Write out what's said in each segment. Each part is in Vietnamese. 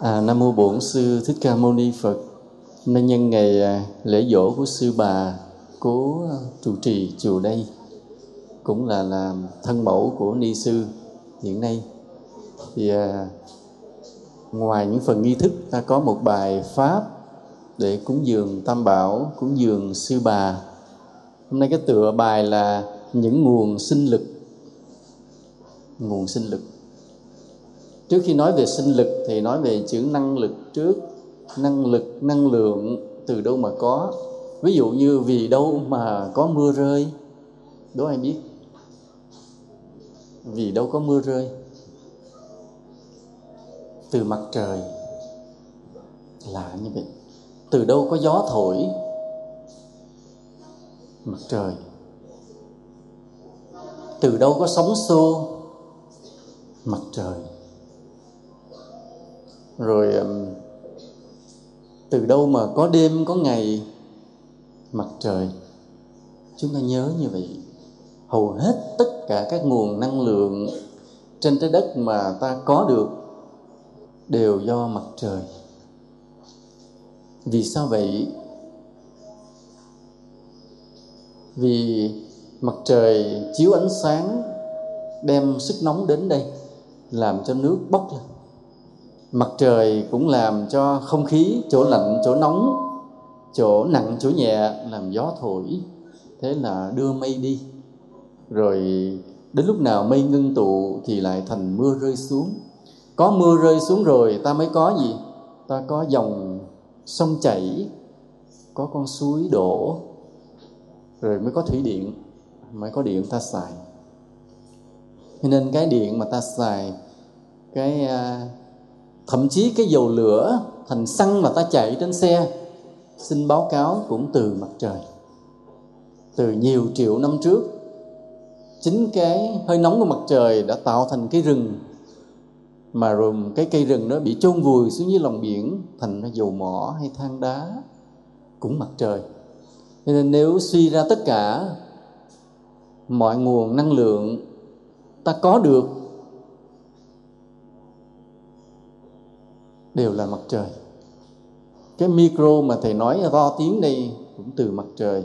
À, Nam mô Bổn sư Thích Ca Mâu Ni Phật. Hôm nhân ngày à, lễ dỗ của sư bà cố à, trụ trì chùa đây cũng là là thân mẫu của ni sư hiện nay. Thì à, ngoài những phần nghi thức ta có một bài pháp để cúng dường tam bảo cúng dường sư bà. Hôm nay cái tựa bài là những nguồn sinh lực. Nguồn sinh lực trước khi nói về sinh lực thì nói về chữ năng lực trước. Năng lực, năng lượng từ đâu mà có? Ví dụ như vì đâu mà có mưa rơi? Đố ai biết? Vì đâu có mưa rơi? Từ mặt trời. Lạ như vậy. Từ đâu có gió thổi? Mặt trời. Từ đâu có sóng xô? Mặt trời rồi um, từ đâu mà có đêm, có ngày, mặt trời? Chúng ta nhớ như vậy. Hầu hết tất cả các nguồn năng lượng trên trái đất mà ta có được đều do mặt trời. Vì sao vậy? Vì mặt trời chiếu ánh sáng, đem sức nóng đến đây, làm cho nước bốc lên mặt trời cũng làm cho không khí chỗ lạnh, chỗ nóng, chỗ nặng, chỗ nhẹ làm gió thổi. Thế là đưa mây đi. Rồi đến lúc nào mây ngưng tụ thì lại thành mưa rơi xuống. Có mưa rơi xuống rồi ta mới có gì? Ta có dòng sông chảy, có con suối đổ, rồi mới có thủy điện, mới có điện ta xài. Cho nên cái điện mà ta xài, cái à, thậm chí cái dầu lửa thành xăng mà ta chạy trên xe, xin báo cáo cũng từ mặt trời. Từ nhiều triệu năm trước, chính cái hơi nóng của mặt trời đã tạo thành cái rừng, mà rồi cái cây rừng nó bị chôn vùi xuống dưới lòng biển, thành ra dầu mỏ hay than đá cũng mặt trời. Cho nên nếu suy ra tất cả mọi nguồn năng lượng ta có được đều là mặt trời. Cái micro mà thầy nói to tiếng đây cũng từ mặt trời.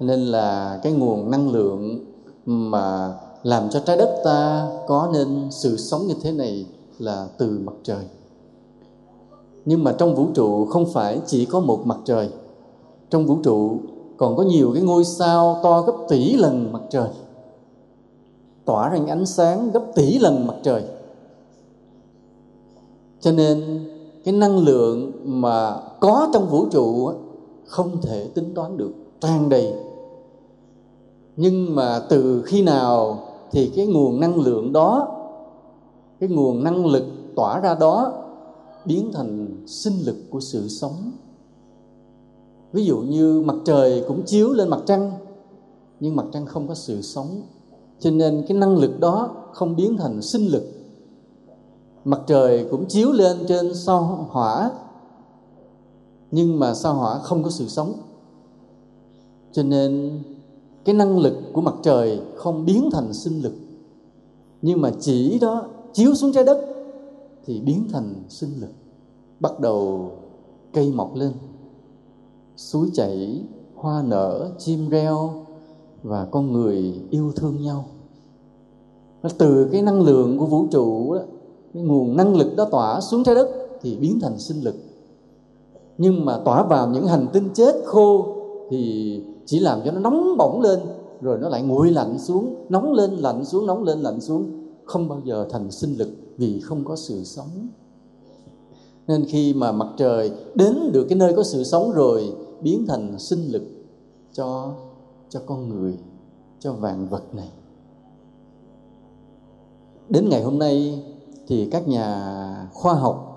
Nên là cái nguồn năng lượng mà làm cho trái đất ta có nên sự sống như thế này là từ mặt trời. Nhưng mà trong vũ trụ không phải chỉ có một mặt trời. Trong vũ trụ còn có nhiều cái ngôi sao to gấp tỷ lần mặt trời. Tỏa ra ánh sáng gấp tỷ lần mặt trời cho nên, cái năng lượng mà có trong vũ trụ không thể tính toán được, tràn đầy. Nhưng mà từ khi nào thì cái nguồn năng lượng đó, cái nguồn năng lực tỏa ra đó biến thành sinh lực của sự sống? Ví dụ như mặt trời cũng chiếu lên mặt trăng, nhưng mặt trăng không có sự sống. Cho nên cái năng lực đó không biến thành sinh lực mặt trời cũng chiếu lên trên sao hỏa. Nhưng mà sao hỏa không có sự sống. Cho nên cái năng lực của mặt trời không biến thành sinh lực. Nhưng mà chỉ đó chiếu xuống trái đất thì biến thành sinh lực. Bắt đầu cây mọc lên. Suối chảy hoa nở chim reo và con người yêu thương nhau. Từ cái năng lượng của vũ trụ đó, cái nguồn năng lực đó tỏa xuống trái đất thì biến thành sinh lực. Nhưng mà tỏa vào những hành tinh chết khô thì chỉ làm cho nó nóng bỏng lên, rồi nó lại nguội lạnh xuống, nóng lên, lạnh xuống, nóng lên, lạnh xuống, không bao giờ thành sinh lực vì không có sự sống. Nên khi mà mặt trời đến được cái nơi có sự sống rồi, biến thành sinh lực cho cho con người, cho vạn vật này. Đến ngày hôm nay thì các nhà khoa học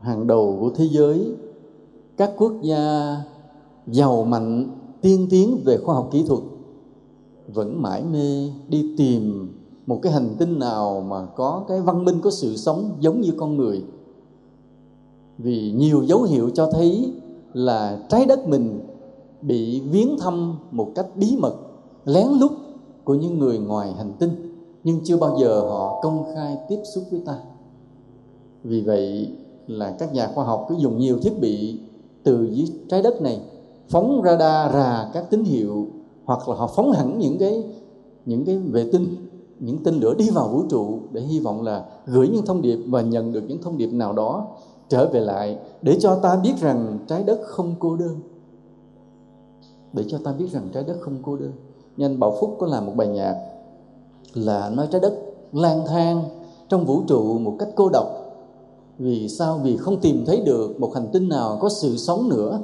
hàng đầu của thế giới, các quốc gia giàu mạnh, tiên tiến về khoa học kỹ thuật vẫn mãi mê đi tìm một cái hành tinh nào mà có cái văn minh, có sự sống giống như con người. Vì nhiều dấu hiệu cho thấy là trái đất mình bị viếng thăm một cách bí mật, lén lút của những người ngoài hành tinh nhưng chưa bao giờ họ công khai tiếp xúc với ta. Vì vậy là các nhà khoa học cứ dùng nhiều thiết bị từ dưới trái đất này phóng radar ra các tín hiệu, hoặc là họ phóng hẳn những cái những cái vệ tinh, những tên lửa đi vào vũ trụ để hy vọng là gửi những thông điệp và nhận được những thông điệp nào đó trở về lại để cho ta biết rằng trái đất không cô đơn. Để cho ta biết rằng trái đất không cô đơn. Nhân bảo phúc có làm một bài nhạc là nói trái đất, lang thang trong vũ trụ một cách cô độc. Vì sao? Vì không tìm thấy được một hành tinh nào có sự sống nữa.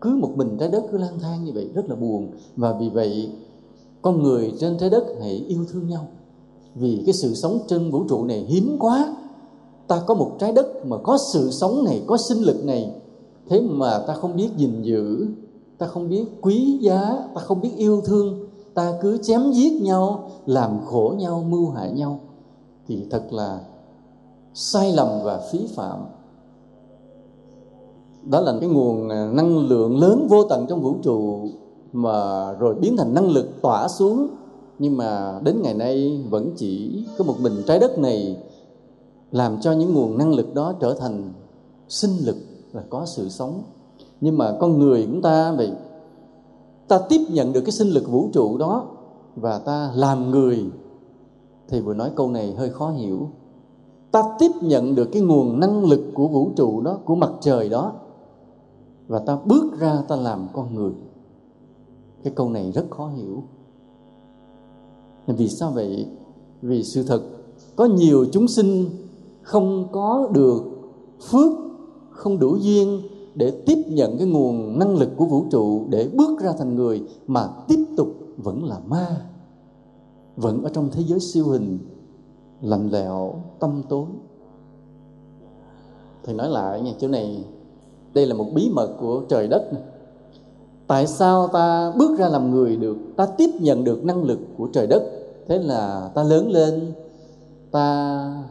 Cứ một mình trái đất cứ lang thang như vậy rất là buồn. Và vì vậy, con người trên trái đất hãy yêu thương nhau. Vì cái sự sống trên vũ trụ này hiếm quá. Ta có một trái đất mà có sự sống này, có sinh lực này. Thế mà ta không biết gìn giữ, ta không biết quý giá, ta không biết yêu thương ta cứ chém giết nhau, làm khổ nhau, mưu hại nhau. Thì thật là sai lầm và phí phạm. Đó là cái nguồn à, năng lượng lớn vô tận trong vũ trụ mà rồi biến thành năng lực tỏa xuống. Nhưng mà đến ngày nay vẫn chỉ có một mình trái đất này làm cho những nguồn năng lực đó trở thành sinh lực là có sự sống. Nhưng mà con người chúng ta vậy ta tiếp nhận được cái sinh lực vũ trụ đó và ta làm người. Thì vừa nói câu này hơi khó hiểu. Ta tiếp nhận được cái nguồn năng lực của vũ trụ đó, của mặt trời đó, và ta bước ra ta làm con người. Cái câu này rất khó hiểu. Vì sao vậy? Vì sự thật, có nhiều chúng sinh không có được phước, không đủ duyên để tiếp nhận cái nguồn năng lực của vũ trụ để bước ra thành người mà tiếp tục vẫn là ma, vẫn ở trong thế giới siêu hình, lạnh lẽo, tâm tối thầy nói lại nha, chỗ này, đây là một bí mật của trời đất này. tại sao ta bước ra làm người được, ta tiếp nhận được năng lực của trời đất thế là ta lớn lên, ta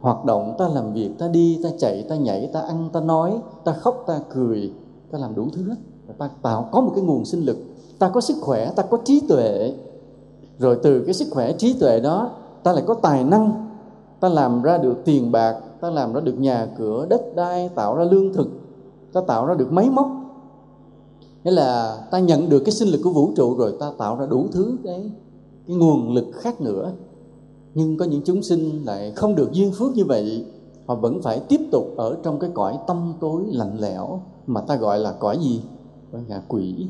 hoạt động ta làm việc, ta đi, ta chạy, ta nhảy, ta ăn, ta nói, ta khóc, ta cười, ta làm đủ thứ hết. Ta tạo, có một cái nguồn sinh lực. Ta có sức khỏe, ta có trí tuệ. Rồi từ cái sức khỏe, trí tuệ đó, ta lại có tài năng. Ta làm ra được tiền bạc, ta làm ra được nhà cửa, đất đai, tạo ra lương thực. Ta tạo ra được máy móc. Nghĩa là ta nhận được cái sinh lực của vũ trụ rồi, ta tạo ra đủ thứ cái cái nguồn lực khác nữa nhưng có những chúng sinh lại không được duyên phước như vậy. Họ vẫn phải tiếp tục ở trong cái cõi tâm tối lạnh lẽo mà ta gọi là cõi gì? Cõi ngạ quỷ.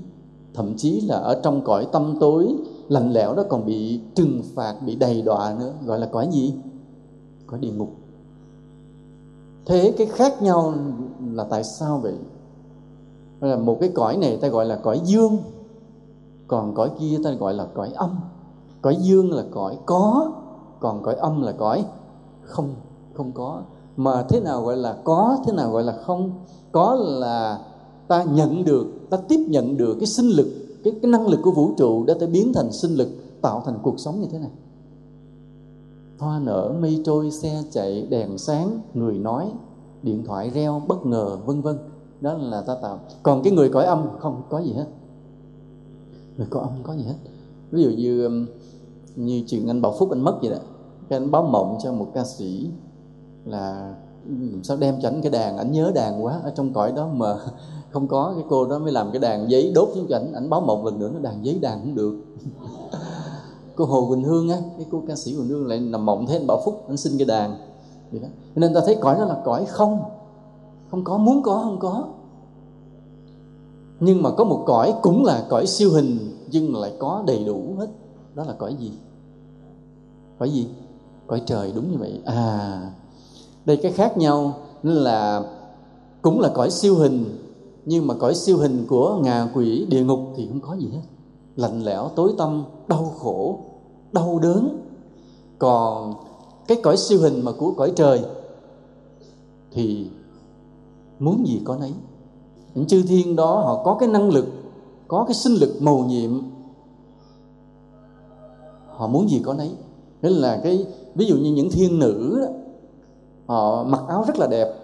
Thậm chí là ở trong cõi tâm tối lạnh lẽo đó còn bị trừng phạt, bị đầy đọa nữa. Gọi là cõi gì? Cõi địa ngục. Thế cái khác nhau là tại sao vậy? Là một cái cõi này ta gọi là cõi dương, còn cõi kia ta gọi là cõi âm. Cõi dương là cõi có còn cõi âm là cõi không không có. Mà thế nào gọi là có thế nào gọi là không? Có là ta nhận được ta tiếp nhận được cái sinh lực cái, cái năng lực của vũ trụ đã ta biến thành sinh lực tạo thành cuộc sống như thế này. Hoa nở mây trôi xe chạy đèn sáng người nói điện thoại reo bất ngờ vân vân. Đó là ta tạo. Còn cái người cõi âm không có gì hết. Người cõi âm có gì hết. Ví dụ như um, như chuyện anh Bảo Phúc anh mất vậy đó. Cái anh báo mộng cho một ca sĩ là sao đem cho ảnh cái đàn, ảnh nhớ đàn quá, ở trong cõi đó mà không có, cái cô đó mới làm cái đàn giấy đốt xuống cho ảnh ảnh báo mộng lần nữa, nó đàn giấy đàn cũng được. Cô Hồ Quỳnh Hương á, cái cô ca sĩ Quỳnh Hương lại nằm mộng thấy anh Bảo Phúc anh xin cái đàn. Vậy đó. Nên ta thấy cõi đó là cõi không không có, muốn có, không có. Nhưng mà có một cõi cũng là cõi siêu hình, nhưng lại có đầy đủ hết. Đó là cõi gì? Cõi gì? Cõi trời đúng như vậy. À đây cái khác nhau nên là cũng là cõi siêu hình, nhưng mà cõi siêu hình của ngà quỷ địa ngục thì không có gì hết. Lạnh lẽo, tối tâm đau khổ, đau đớn. Còn cái cõi siêu hình mà của cõi trời thì muốn gì có nấy. Những chư thiên đó họ có cái năng lực, có cái sinh lực màu nhiệm. Họ muốn gì có nấy nên là cái ví dụ như những thiên nữ đó, họ mặc áo rất là đẹp.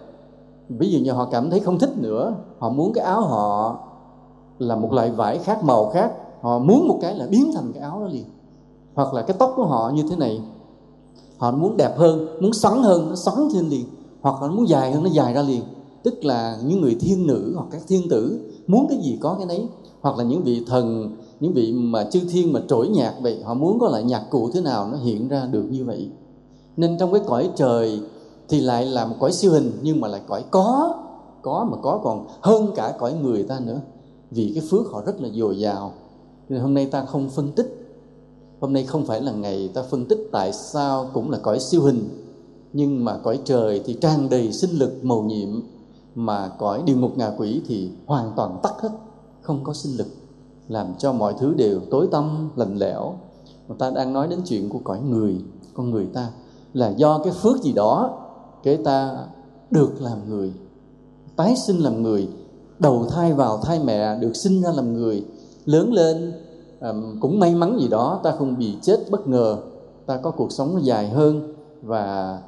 Ví dụ như họ cảm thấy không thích nữa họ muốn cái áo họ là một loại vải khác màu khác. Họ muốn một cái là biến thành cái áo đó liền. Hoặc là cái tóc của họ như thế này. Họ muốn đẹp hơn muốn xoắn hơn nó xoắn lên liền. Hoặc là nó muốn dài hơn nó dài ra liền. Tức là những người thiên nữ hoặc các thiên tử muốn cái gì có cái đấy hoặc là những vị thần những vị mà chư thiên mà trỗi nhạc vậy, họ muốn có lại nhạc cụ thế nào nó hiện ra được như vậy? Nên trong cái cõi trời thì lại là một cõi siêu hình, nhưng mà lại cõi có có mà có còn hơn cả cõi người ta nữa. Vì cái phước họ rất là dồi dào. Nên hôm nay ta không phân tích. Hôm nay không phải là ngày ta phân tích tại sao cũng là cõi siêu hình, nhưng mà cõi trời thì tràn đầy sinh lực màu nhiệm, mà cõi địa ngục ngạ quỷ thì hoàn toàn tắt hết, không có sinh lực làm cho mọi thứ đều tối tăm lạnh lẽo. Mà ta đang nói đến chuyện của cõi người con người ta là do cái phước gì đó cái ta được làm người tái sinh làm người đầu thai vào thai mẹ được sinh ra làm người lớn lên um, cũng may mắn gì đó ta không bị chết bất ngờ ta có cuộc sống dài hơn và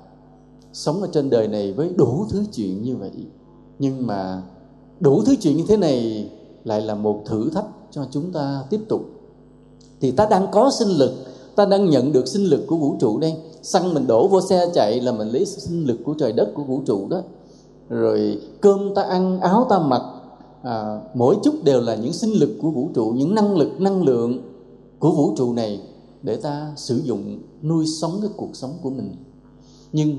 sống ở trên đời này với đủ thứ chuyện như vậy. Nhưng mà đủ thứ chuyện như thế này lại là một thử thách cho chúng ta tiếp tục. Thì ta đang có sinh lực ta đang nhận được sinh lực của vũ trụ đây. Xăng mình đổ vô xe chạy là mình lấy sinh lực của trời đất của vũ trụ đó. Rồi cơm ta ăn áo ta mặc à, mỗi chút đều là những sinh lực của vũ trụ những năng lực năng lượng của vũ trụ này để ta sử dụng nuôi sống cái cuộc sống của mình. Nhưng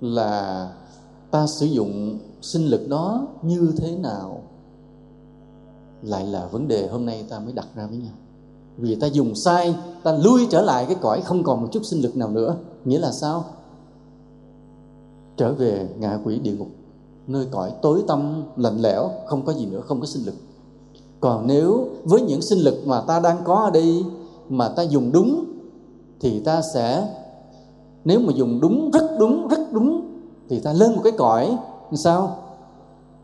là ta sử dụng sinh lực đó như thế nào? Lại là vấn đề hôm nay ta mới đặt ra với nhau. Vì ta dùng sai, ta lui trở lại cái cõi không còn một chút sinh lực nào nữa. Nghĩa là sao? Trở về ngạ quỷ địa ngục, nơi cõi tối tăm, lạnh lẽo, không có gì nữa, không có sinh lực. Còn nếu với những sinh lực mà ta đang có ở đây mà ta dùng đúng, thì ta sẽ, nếu mà dùng đúng, rất đúng rất đúng, thì ta lên một cái cõi, sao?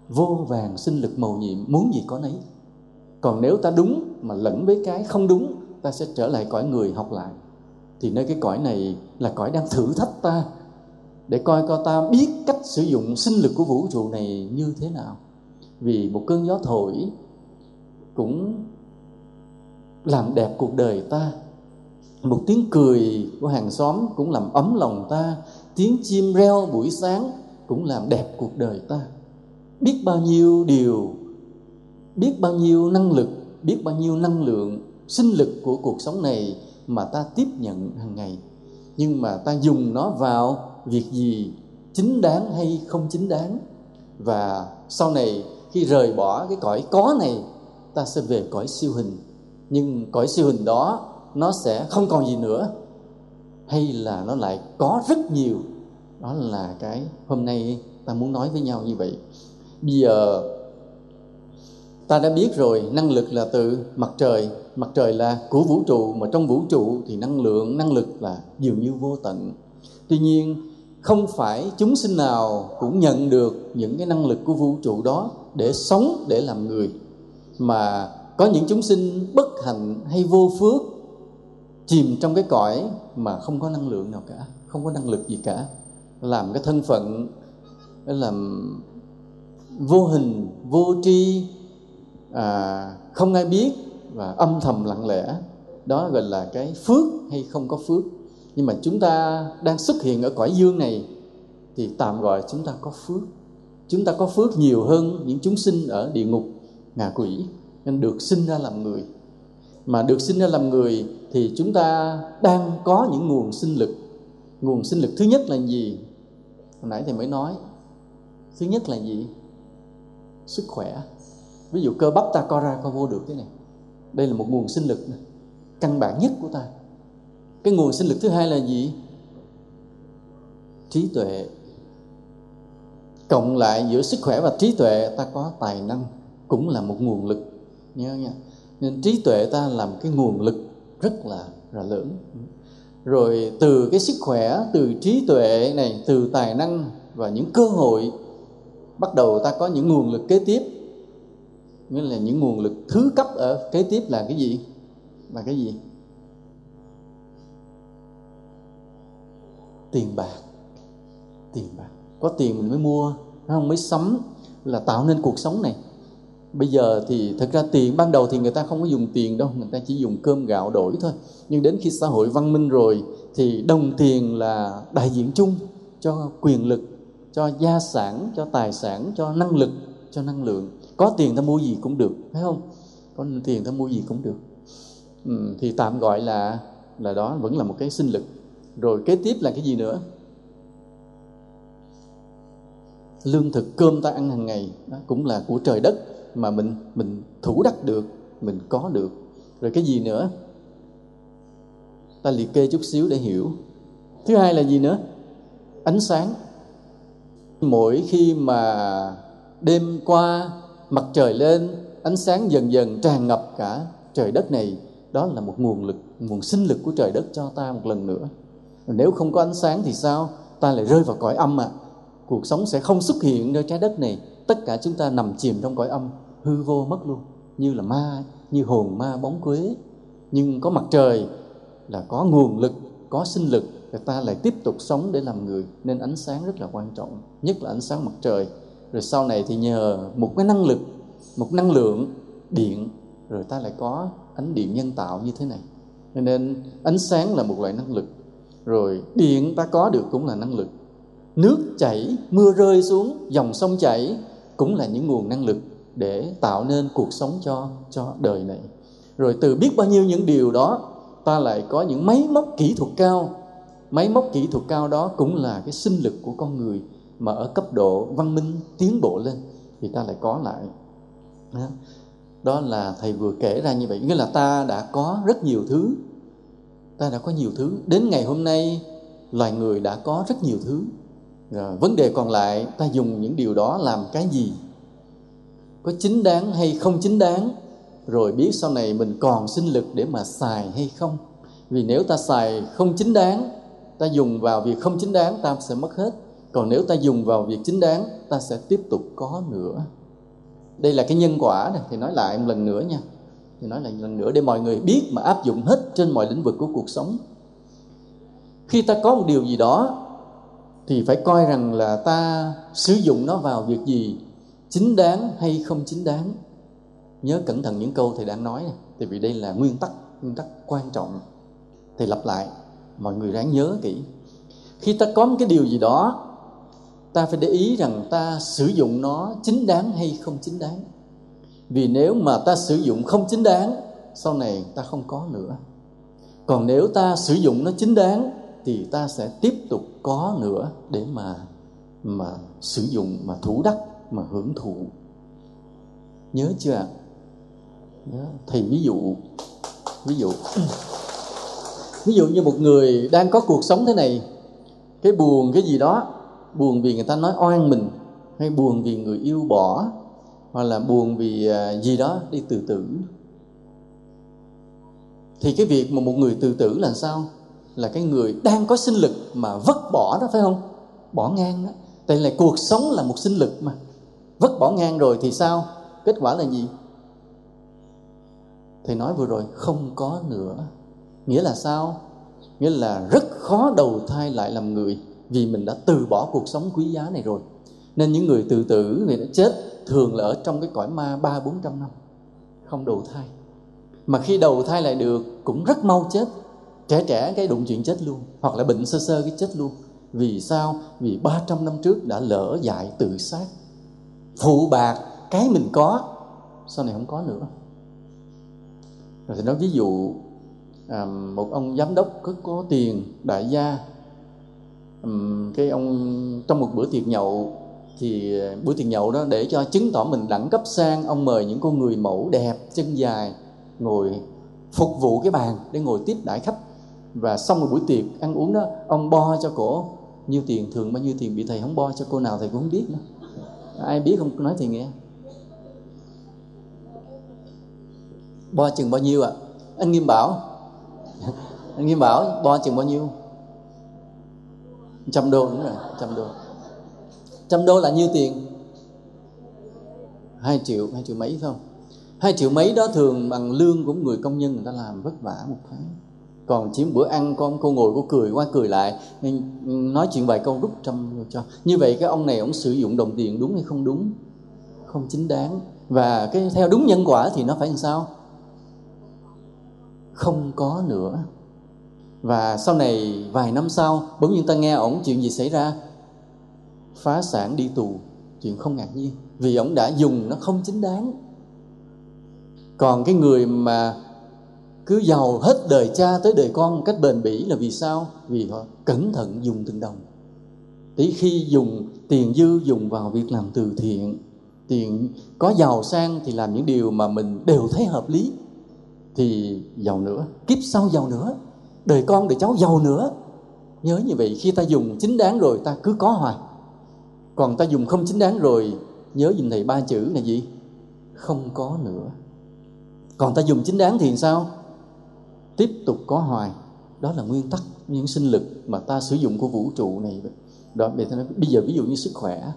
Vô vàng sinh lực màu nhiệm, muốn gì có nấy còn nếu ta đúng mà lẫn với cái không đúng, ta sẽ trở lại cõi người học lại. Thì nơi cái cõi này là cõi đang thử thách ta, để coi coi ta biết cách sử dụng sinh lực của vũ trụ này như thế nào. Vì một cơn gió thổi cũng làm đẹp cuộc đời ta. Một tiếng cười của hàng xóm cũng làm ấm lòng ta. Tiếng chim reo buổi sáng cũng làm đẹp cuộc đời ta. Biết bao nhiêu điều biết bao nhiêu năng lực, biết bao nhiêu năng lượng, sinh lực của cuộc sống này mà ta tiếp nhận hàng ngày. Nhưng mà ta dùng nó vào việc gì, chính đáng hay không chính đáng? Và sau này khi rời bỏ cái cõi có này, ta sẽ về cõi siêu hình. Nhưng cõi siêu hình đó, nó sẽ không còn gì nữa. Hay là nó lại có rất nhiều? Đó là cái hôm nay ta muốn nói với nhau như vậy. Bây giờ ta đã biết rồi, năng lực là từ mặt trời. Mặt trời là của vũ trụ, mà trong vũ trụ thì năng lượng, năng lực là dường như vô tận. Tuy nhiên, không phải chúng sinh nào cũng nhận được những cái năng lực của vũ trụ đó để sống, để làm người. Mà có những chúng sinh bất hạnh hay vô phước chìm trong cái cõi mà không có năng lượng nào cả, không có năng lực gì cả. Làm cái thân phận, làm vô hình, vô tri à, không ai biết và âm thầm lặng lẽ. Đó gọi là cái phước hay không có phước. Nhưng mà chúng ta đang xuất hiện ở cõi dương này thì tạm gọi chúng ta có phước. Chúng ta có phước nhiều hơn những chúng sinh ở địa ngục ngạ quỷ nên được sinh ra làm người. Mà được sinh ra làm người thì chúng ta đang có những nguồn sinh lực. Nguồn sinh lực thứ nhất là gì? Hồi nãy thầy mới nói. Thứ nhất là gì? Sức khỏe ví dụ cơ bắp ta co ra co vô được thế này. Đây là một nguồn sinh lực này, căn bản nhất của ta. Cái nguồn sinh lực thứ hai là gì? Trí tuệ. Cộng lại giữa sức khỏe và trí tuệ ta có tài năng cũng là một nguồn lực. Nhớ nha. Nên trí tuệ ta làm cái nguồn lực rất là là lớn. Rồi từ cái sức khỏe từ trí tuệ này từ tài năng và những cơ hội bắt đầu ta có những nguồn lực kế tiếp nghĩa là những nguồn lực thứ cấp ở kế tiếp là cái gì? Là cái gì? Tiền bạc. Tiền bạc. Có tiền mình mới mua không? Mới sắm là tạo nên cuộc sống này. Bây giờ thì thật ra tiền, ban đầu thì người ta không có dùng tiền đâu, người ta chỉ dùng cơm gạo đổi thôi. Nhưng đến khi xã hội văn minh rồi thì đồng tiền là đại diện chung cho quyền lực, cho gia sản, cho tài sản, cho năng lực, cho năng lượng có tiền ta mua gì cũng được phải không? Có tiền ta mua gì cũng được. Ừ, thì tạm gọi là là đó vẫn là một cái sinh lực. Rồi kế tiếp là cái gì nữa? Lương thực cơm ta ăn hàng ngày đó cũng là của trời đất mà mình mình thủ đắc được mình có được. Rồi cái gì nữa? Ta liệt kê chút xíu để hiểu. Thứ hai là gì nữa? Ánh sáng. Mỗi khi mà đêm qua mặt trời lên, ánh sáng dần dần tràn ngập cả trời đất này. Đó là một nguồn lực, nguồn sinh lực của trời đất cho ta một lần nữa. Nếu không có ánh sáng thì sao? Ta lại rơi vào cõi âm à cuộc sống sẽ không xuất hiện nơi trái đất này. Tất cả chúng ta nằm chìm trong cõi âm, hư vô mất luôn. Như là ma, như hồn ma bóng quế. Nhưng có mặt trời là có nguồn lực, có sinh lực người ta lại tiếp tục sống để làm người. Nên ánh sáng rất là quan trọng, nhất là ánh sáng mặt trời rồi sau này thì nhờ một cái năng lực, một năng lượng điện, rồi ta lại có ánh điện nhân tạo như thế này. Cho nên ánh sáng là một loại năng lực, rồi điện ta có được cũng là năng lực. Nước chảy, mưa rơi xuống, dòng sông chảy cũng là những nguồn năng lực để tạo nên cuộc sống cho cho đời này. Rồi từ biết bao nhiêu những điều đó, ta lại có những máy móc kỹ thuật cao. Máy móc kỹ thuật cao đó cũng là cái sinh lực của con người mà ở cấp độ văn minh tiến bộ lên thì ta lại có lại. Đó. Là thầy vừa kể ra như vậy. Nghĩa là ta đã có rất nhiều thứ. Ta đã có nhiều thứ. Đến ngày hôm nay loài người đã có rất nhiều thứ. Rồi, vấn đề còn lại ta dùng những điều đó làm cái gì? Có chính đáng hay không chính đáng? Rồi biết sau này mình còn sinh lực để mà xài hay không? Vì nếu ta xài không chính đáng ta dùng vào việc không chính đáng ta sẽ mất hết còn nếu ta dùng vào việc chính đáng, ta sẽ tiếp tục có nữa. Đây là cái nhân quả này, thì nói lại một lần nữa nha. Thì nói lại một lần nữa để mọi người biết mà áp dụng hết trên mọi lĩnh vực của cuộc sống. Khi ta có một điều gì đó, thì phải coi rằng là ta sử dụng nó vào việc gì, chính đáng hay không chính đáng. Nhớ cẩn thận những câu thầy đang nói này, tại vì đây là nguyên tắc nguyên tắc quan trọng. Thầy lặp lại, mọi người ráng nhớ kỹ. Khi ta có một cái điều gì đó ta phải để ý rằng ta sử dụng nó chính đáng hay không chính đáng. Vì nếu mà ta sử dụng không chính đáng, sau này ta không có nữa. Còn nếu ta sử dụng nó chính đáng, thì ta sẽ tiếp tục có nữa để mà mà sử dụng, mà thủ đắc, mà hưởng thụ. Nhớ chưa ạ? Nhớ. Thì ví dụ ví dụ. Ví dụ như một người đang có cuộc sống thế này, cái buồn, cái gì đó buồn vì người ta nói oan mình, hay buồn vì người yêu bỏ, hoặc là buồn vì à, gì đó đi tự tử. Thì cái việc mà một người tự tử là sao? Là cái người đang có sinh lực mà vứt bỏ đó, phải không? Bỏ ngang đó tại là cuộc sống là một sinh lực mà. Vứt bỏ ngang rồi thì sao? Kết quả là gì? Thầy nói vừa rồi, không có nữa. Nghĩa là sao? Nghĩa là rất khó đầu thai lại làm người vì mình đã từ bỏ cuộc sống quý giá này rồi. Nên những người tự tử người đã chết thường là ở trong cái cõi ma ba bốn trăm năm. Không đầu thai. Mà khi đầu thai lại được cũng rất mau chết. Trẻ trẻ cái đụng chuyện chết luôn hoặc là bệnh sơ sơ cái chết luôn. Vì sao? Vì 300 năm trước đã lỡ dại tự sát. Phụ bạc cái mình có sau này không có nữa. Rồi thì nói ví dụ à, một ông giám đốc có có tiền đại gia cái ông, trong một bữa tiệc nhậu thì ờ, bữa tiệc nhậu đó để cho chứng tỏ mình đẳng cấp sang, ông mời những con người mẫu đẹp, chân dài, ngồi phục vụ cái bàn để ngồi tiếp đãi khách. Và xong một buổi tiệc ăn uống đó, ông bo cho cổ nhiêu tiền, thường bao nhiêu tiền, bị thầy không bo cho cô nào thầy cũng không biết nữa. Ai biết không, nói thì nghe. Bo chừng bao nhiêu ạ? À? anh nghiêm bảo. Anh nghiêm bảo, bo chừng bao nhiêu? Trăm đô đúng rồi à, trăm đô. Trăm đô là nhiêu tiền? Hai triệu hai triệu mấy không? Hai triệu mấy đó thường bằng lương của người công nhân người ta làm vất vả một tháng còn chiếm bữa ăn, con cô ngồi cô cười, qua cười lại nói chuyện vài câu rút trăm cho. Như vậy cái ông này ông sử dụng đồng tiền đúng hay không đúng? Không chính đáng. Và cái theo đúng nhân quả thì nó phải làm sao? Không có nữa và sau này vài năm sau, bỗng nhiên ta nghe ổng chuyện gì xảy ra. Phá sản đi tù, chuyện không ngạc nhiên, vì ổng đã dùng nó không chính đáng. Còn cái người mà cứ giàu hết đời cha tới đời con một cách bền bỉ là vì sao? Vì họ cẩn thận dùng từng đồng. Tí khi dùng, tiền dư dùng vào việc làm từ thiện, tiền có giàu sang thì làm những điều mà mình đều thấy hợp lý, thì giàu nữa, kiếp sau giàu nữa đời con đời cháu giàu nữa. Nhớ như vậy khi ta dùng chính đáng rồi ta cứ có hoài. Còn ta dùng không chính đáng rồi nhớ dùm thầy ba chữ là gì? Không có nữa. Còn ta dùng chính đáng thì sao? Tiếp tục có hoài. Đó là nguyên tắc những sinh lực mà ta sử dụng của vũ trụ này. Đó bây giờ ví dụ như sức khỏe.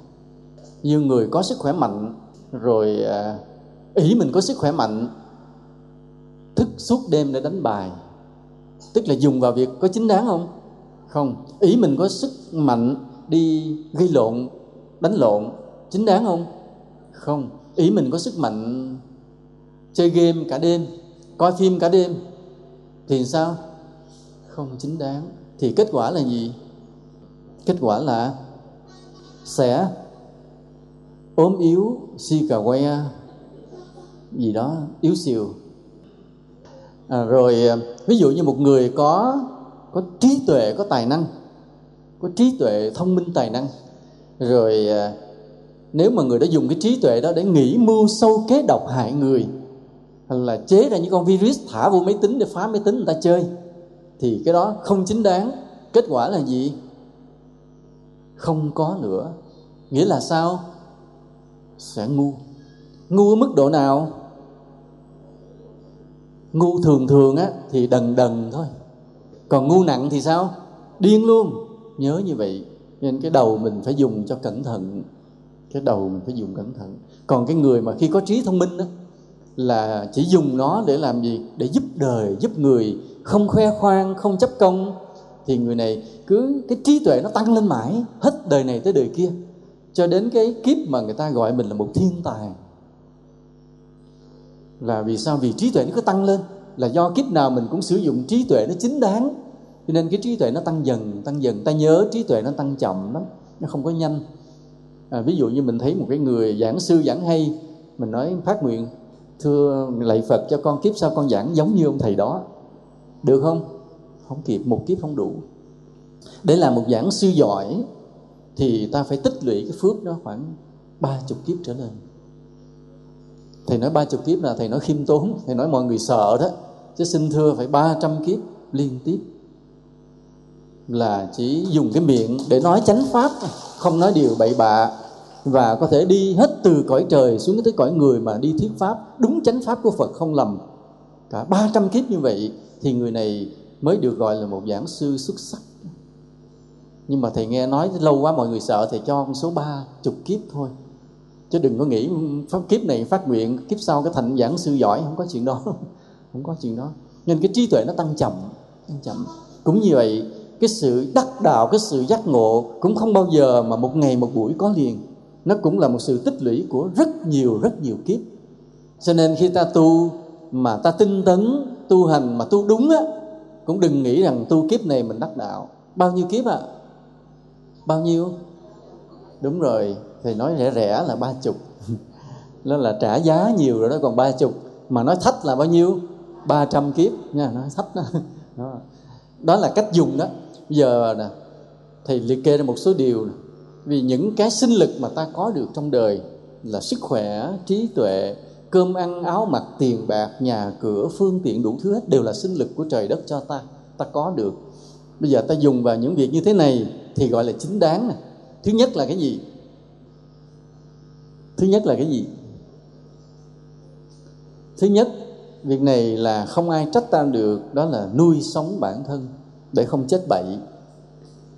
Như người có sức khỏe mạnh rồi à, ý mình có sức khỏe mạnh thức suốt đêm để đánh bài tức là dùng vào việc có chính đáng không? Không. Ý mình có sức mạnh đi gây lộn, đánh lộn, chính đáng không? Không. Ý mình có sức mạnh chơi game cả đêm, coi phim cả đêm, thì sao? Không chính đáng. Thì kết quả là gì? Kết quả là sẽ ốm yếu si cà que gì đó, yếu xìu à, rồi à, ví dụ như một người có có trí tuệ có tài năng có trí tuệ thông minh tài năng rồi à, nếu mà người đã dùng cái trí tuệ đó để nghĩ mưu sâu kế độc hại người hay là chế ra những con virus thả vô máy tính để phá máy tính người ta chơi thì cái đó không chính đáng. Kết quả là gì? Không có nữa nghĩa là sao? Sẽ ngu. Ngu ở mức độ nào? Ngu thường thường á, thì đần đần thôi. Còn ngu nặng thì sao? Điên luôn. Nhớ như vậy. Nên cái đầu mình phải dùng cho cẩn thận. Cái đầu mình phải dùng cẩn thận. Còn cái người mà khi có trí thông minh đó là chỉ dùng nó để làm gì? Để giúp đời, giúp người. Không khoe khoang, không chấp công. Thì người này cứ, cái trí tuệ nó tăng lên mãi. Hết đời này tới đời kia. Cho đến cái kiếp mà người ta gọi mình là một thiên tài là vì sao? Vì trí tuệ nó cứ tăng lên. Là do kiếp nào mình cũng sử dụng trí tuệ nó chính đáng. Cho nên cái trí tuệ nó tăng dần tăng dần. Ta nhớ trí tuệ nó tăng chậm lắm. Nó không có nhanh. À, ví dụ như mình thấy một cái người giảng sư giảng hay mình nói phát nguyện thưa lạy phật cho con kiếp sau con giảng giống như ông thầy đó. Được không? Không kịp một kiếp không đủ. Để làm một giảng sư giỏi thì ta phải tích lũy cái phước đó khoảng ba chục kiếp trở lên thầy nói ba chục kiếp là thầy nói khiêm tốn, thầy nói mọi người sợ đó. Chứ xin thưa, phải ba trăm kiếp liên tiếp là chỉ dùng cái miệng để nói chánh pháp không nói điều bậy bạ. Và có thể đi hết từ cõi trời xuống tới cõi người mà đi thuyết pháp, đúng chánh pháp của Phật không lầm. Cả 300 kiếp như vậy thì người này mới được gọi là một giảng sư xuất sắc. Nhưng mà thầy nghe nói lâu quá mọi người sợ thầy cho con số ba chục kiếp thôi chứ đừng có nghĩ pháp kiếp này phát nguyện, kiếp sau cái thành giảng sư giỏi, không có chuyện đó. Không có chuyện đó. Nên cái trí tuệ nó tăng chậm tăng chậm. Cũng như vậy, cái sự đắc đạo, cái sự giác ngộ cũng không bao giờ mà một ngày một buổi có liền. Nó cũng là một sự tích lũy của rất nhiều rất nhiều kiếp. Cho nên khi ta tu mà ta tinh tấn, tu hành mà tu đúng á, cũng đừng nghĩ rằng tu kiếp này mình đắc đạo. Bao nhiêu kiếp ạ? À? bao nhiêu? Đúng rồi thì nói rẻ rẻ là ba chục. Đó là trả giá nhiều rồi đó, còn ba chục. Mà nói thách là bao nhiêu? Ba trăm kiếp, nha nói thách đó. đó. Đó là cách dùng đó. Bây giờ nè thì liệt kê ra một số điều nè. vì những cái sinh lực mà ta có được trong đời là sức khỏe, trí tuệ, cơm ăn, áo mặc, tiền bạc, nhà cửa, phương tiện đủ thứ hết đều là sinh lực của trời đất cho ta. Ta có được. Bây giờ ta dùng vào những việc như thế này thì gọi là chính đáng nè. Thứ nhất là cái gì? Thứ nhất là cái gì? Thứ nhất việc này là không ai trách ta được đó là nuôi sống bản thân để không chết bậy.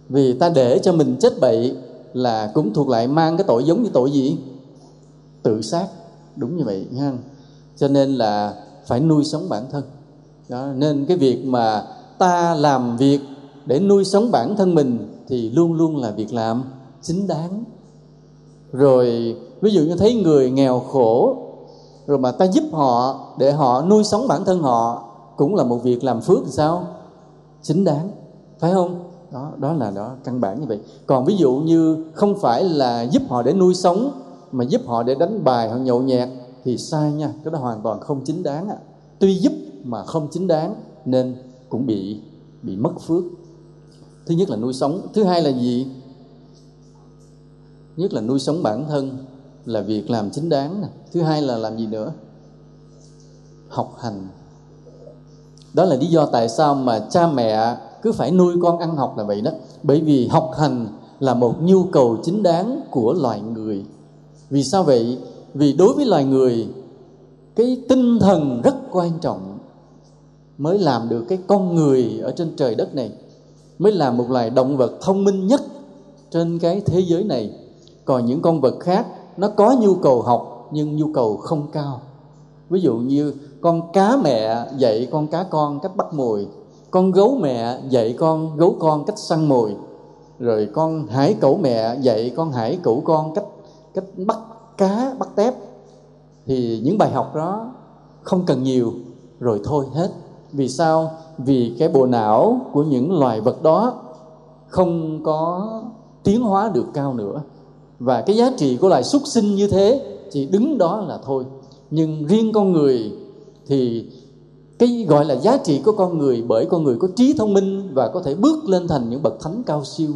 Vì ta để cho mình chết bậy là cũng thuộc lại mang cái tội giống như tội gì? Tự sát đúng như vậy nha cho nên là phải nuôi sống bản thân. Đó, nên cái việc mà ta làm việc để nuôi sống bản thân mình thì luôn luôn là việc làm chính đáng. Rồi ví dụ như thấy người nghèo khổ, rồi mà ta giúp họ để họ nuôi sống bản thân họ, cũng là một việc làm phước thì sao? Chính đáng, phải không? Đó đó là, đó, căn bản như vậy. Còn ví dụ như không phải là giúp họ để nuôi sống, mà giúp họ để đánh bài hoặc nhậu nhẹt thì sai nha, cái đó hoàn toàn không chính đáng à. tuy giúp mà không chính đáng nên cũng bị bị mất phước. Thứ nhất là nuôi sống. Thứ hai là gì? Nhất là nuôi sống bản thân là việc làm chính đáng thứ hai là làm gì nữa? Học hành. Đó là lý do tại sao mà cha mẹ cứ phải nuôi con ăn học là vậy đó. Bởi vì học hành là một nhu cầu chính đáng của loài người. Vì sao vậy? Vì đối với loài người, cái tinh thần rất quan trọng mới làm được cái con người ở trên trời đất này, mới là một loài động vật thông minh nhất trên cái thế giới này. Còn những con vật khác nó có nhu cầu học, nhưng nhu cầu không cao. Ví dụ như, con cá mẹ dạy con cá con cách bắt mồi, con gấu mẹ dạy con gấu con cách săn mồi, rồi con hải cẩu mẹ dạy con hải cẩu con cách cách bắt cá, bắt tép. Thì những bài học đó không cần nhiều, rồi thôi hết. Vì sao? Vì cái bộ não của những loài vật đó không có tiến hóa được cao nữa và cái giá trị của loài súc sinh như thế chỉ đứng đó là thôi. Nhưng riêng con người thì cái gọi là giá trị của con người bởi con người có trí thông minh và có thể bước lên thành những bậc thánh cao siêu.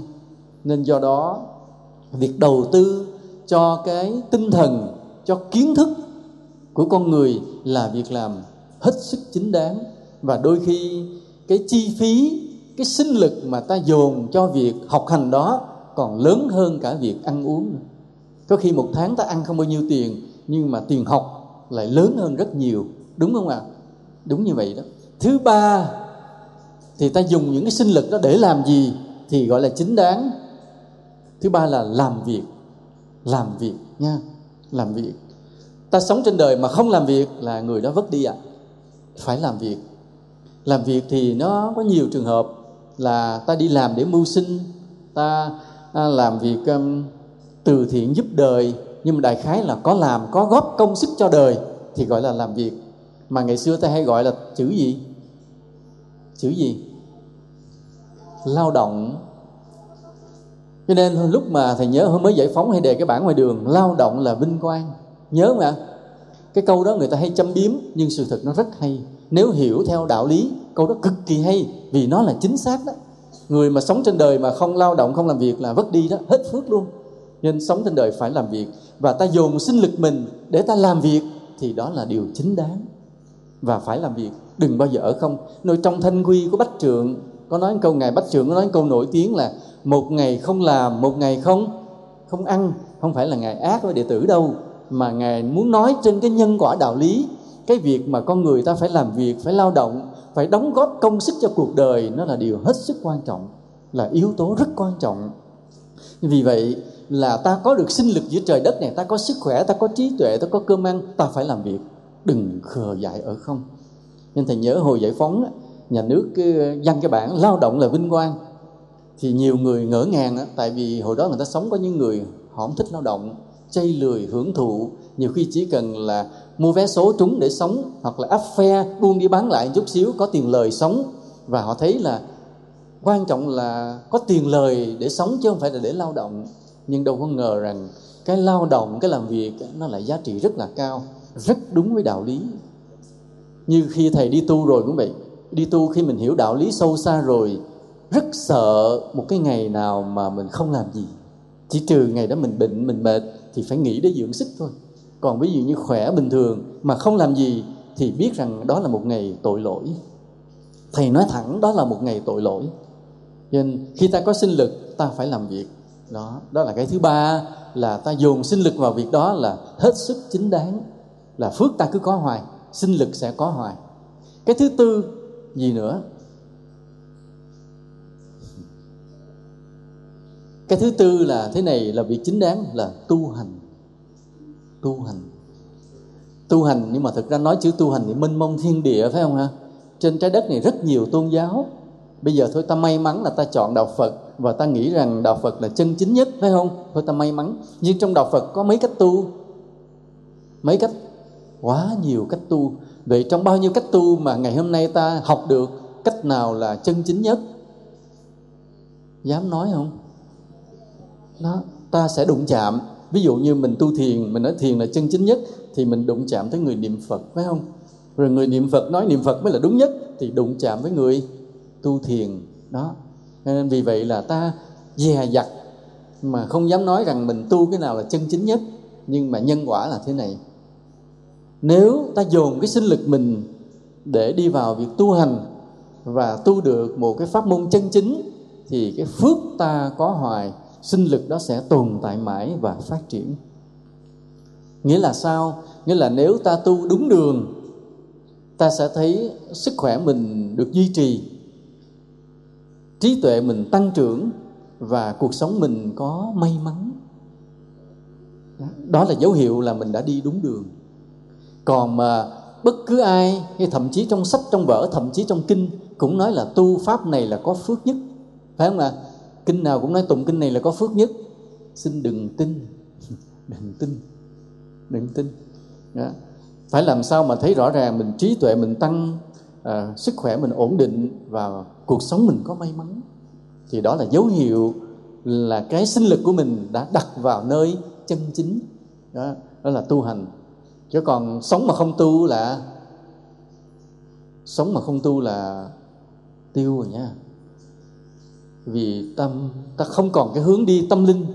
Nên do đó, việc đầu tư cho cái tinh thần, cho kiến thức của con người là việc làm hết sức chính đáng. Và đôi khi cái chi phí, cái sinh lực mà ta dồn cho việc học hành đó còn lớn hơn cả việc ăn uống có khi một tháng ta ăn không bao nhiêu tiền, nhưng mà tiền học lại lớn hơn rất nhiều, đúng không ạ? À? đúng như vậy đó. Thứ ba, thì ta dùng những cái sinh lực đó để làm gì thì gọi là chính đáng. Thứ ba là làm việc. Làm việc nha, làm việc. Ta sống trên đời mà không làm việc là người đó vất đi ạ. À. phải làm việc. Làm việc thì nó có nhiều trường hợp là ta đi làm để mưu sinh, ta À, làm việc um, từ thiện giúp đời, nhưng mà đại khái là có làm, có góp công sức cho đời thì gọi là làm việc. Mà ngày xưa ta hay gọi là chữ gì? Chữ gì? Lao động. Cho nên lúc mà thầy nhớ hôm mới giải phóng hay đề cái bảng ngoài đường, lao động là vinh quang. Nhớ mà cái câu đó người ta hay châm biếm, nhưng sự thật nó rất hay. Nếu hiểu theo đạo lý, câu đó cực kỳ hay, vì nó là chính xác đó người mà sống trên đời mà không lao động, không làm việc là vất đi đó, hết phước luôn. Nên sống trên đời phải làm việc và ta dồn sinh lực mình để ta làm việc thì đó là điều chính đáng. Và phải làm việc, đừng bao giờ ở không. Nơi trong thanh quy của bách trượng, có nói câu ngài bách trượng có nói câu nổi tiếng là một ngày không làm, một ngày không không ăn, không phải là ngài ác với đệ tử đâu, mà ngài muốn nói trên cái nhân quả đạo lý, cái việc mà con người ta phải làm việc, phải lao động phải đóng góp công sức cho cuộc đời, nó là điều hết sức quan trọng, là yếu tố rất quan trọng. Vì vậy là ta có được sinh lực giữa trời đất này, ta có sức khỏe, ta có trí tuệ, ta có cơm ăn, ta phải làm việc. Đừng khờ dại ở không. Nên thầy nhớ hồi giải phóng nhà nước ờ, dăng cái bản lao động là vinh quang. Thì nhiều người ngỡ ngàng tại vì hồi đó người ta sống có những người họ không thích lao động chây lười hưởng thụ. Nhiều khi chỉ cần là mua vé số trúng để sống hoặc là áp phe buông đi bán lại chút xíu có tiền lời sống. Và họ thấy là quan trọng là có tiền lời để sống chứ không phải là để lao động. Nhưng đâu có ngờ rằng cái lao động, cái làm việc nó lại giá trị rất là cao, rất đúng với đạo lý. Như khi thầy đi tu rồi cũng vậy. Đi tu khi mình hiểu đạo lý sâu xa rồi, rất sợ một cái ngày nào mà mình không làm gì. Chỉ trừ ngày đó mình bệnh, mình mệt thì phải nghĩ để dưỡng sức thôi. Còn ví dụ như khỏe bình thường mà không làm gì thì biết rằng đó là một ngày tội lỗi. Thầy nói thẳng, đó là một ngày tội lỗi. Nên khi ta có sinh lực, ta phải làm việc. Đó đó là cái thứ ba là ta dồn sinh lực vào việc đó là hết sức chính đáng. Là phước ta cứ có hoài, sinh lực sẽ có hoài. Cái thứ tư, gì nữa? Cái thứ tư là thế này là việc chính đáng, là tu hành. Tu hành. Tu hành, nhưng mà thực ra nói chữ tu hành thì mênh mông thiên địa, phải không ha? Trên trái đất này rất nhiều tôn giáo. Bây giờ thôi ta may mắn là ta chọn đạo phật, và ta nghĩ rằng đạo phật là chân chính nhất, phải không? Thôi ta may mắn. Nhưng trong đạo phật có mấy cách tu? Mấy cách? Quá nhiều cách tu. Vậy trong bao nhiêu cách tu mà ngày hôm nay ta học được cách nào là chân chính nhất? Dám nói không? Nó ta sẽ đụng chạm. Ví dụ như mình tu thiền, mình nói thiền là chân chính nhất, thì mình đụng chạm tới người niệm phật, phải không? Rồi người niệm phật nói niệm phật mới là đúng nhất, thì đụng chạm với người tu thiền. Đó nên vì vậy là ta dè dặt, mà không dám nói rằng mình tu cái nào là chân chính nhất, nhưng mà nhân quả là thế này. Nếu ta dồn cái sinh lực mình để đi vào việc tu hành và tu được một cái pháp môn chân chính, thì cái phước ta có hoài sinh lực đó sẽ tồn tại mãi và phát triển. Nghĩa là sao? Nghĩa là nếu ta tu đúng đường, ta sẽ thấy sức khỏe mình được duy trì, trí tuệ mình tăng trưởng và cuộc sống mình có may mắn. Đó là dấu hiệu là mình đã đi đúng đường. Còn mà bất cứ ai, hay thậm chí trong sách, trong vở, thậm chí trong kinh cũng nói là tu pháp này là có phước nhất. Phải không ạ? Kinh nào cũng nói tụng kinh này là có phước nhất. Xin đừng tin. Đừng tin. Đừng tin. Đó. phải làm sao mà thấy rõ ràng mình trí tuệ mình tăng à, sức khỏe mình ổn định và cuộc sống mình có may mắn. Thì đó là dấu hiệu là cái sinh lực của mình đã đặt vào nơi chân chính. Đó, đó là tu hành. Chứ còn sống mà không tu là sống mà không tu là tiêu rồi nha vì tâm ta không còn cái hướng đi tâm linh,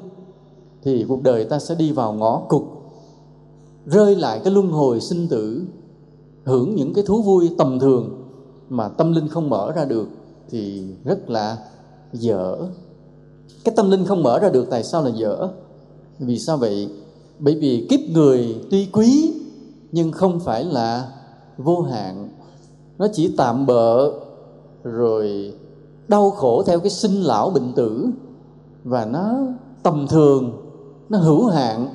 thì cuộc đời ta sẽ đi vào ngõ cụt, rơi lại cái luân hồi sinh tử, hưởng những cái thú vui tầm thường mà tâm linh không mở ra được, thì rất là dở. Cái tâm linh không mở ra được tại sao là dở? Vì sao vậy? Bởi vì kiếp người tuy quý, nhưng không phải là vô hạn. Nó chỉ tạm bợ, rồi đau khổ theo cái sinh lão bệnh tử. Và nó tầm thường nó hữu hạn.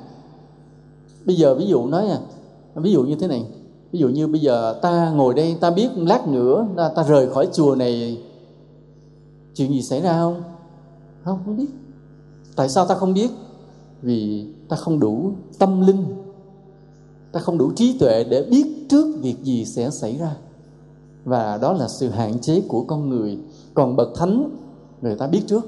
Bây giờ ví dụ nói à ví dụ như thế này ví dụ như bây giờ ta ngồi đây ta biết lát nữa ta, ta rời khỏi chùa này chuyện gì xảy ra không? Không không biết. Tại sao ta không biết? Vì ta không đủ tâm linh ta không đủ trí tuệ để biết trước việc gì sẽ xảy ra. Và đó là sự hạn chế của con người còn bậc thánh, người ta biết trước.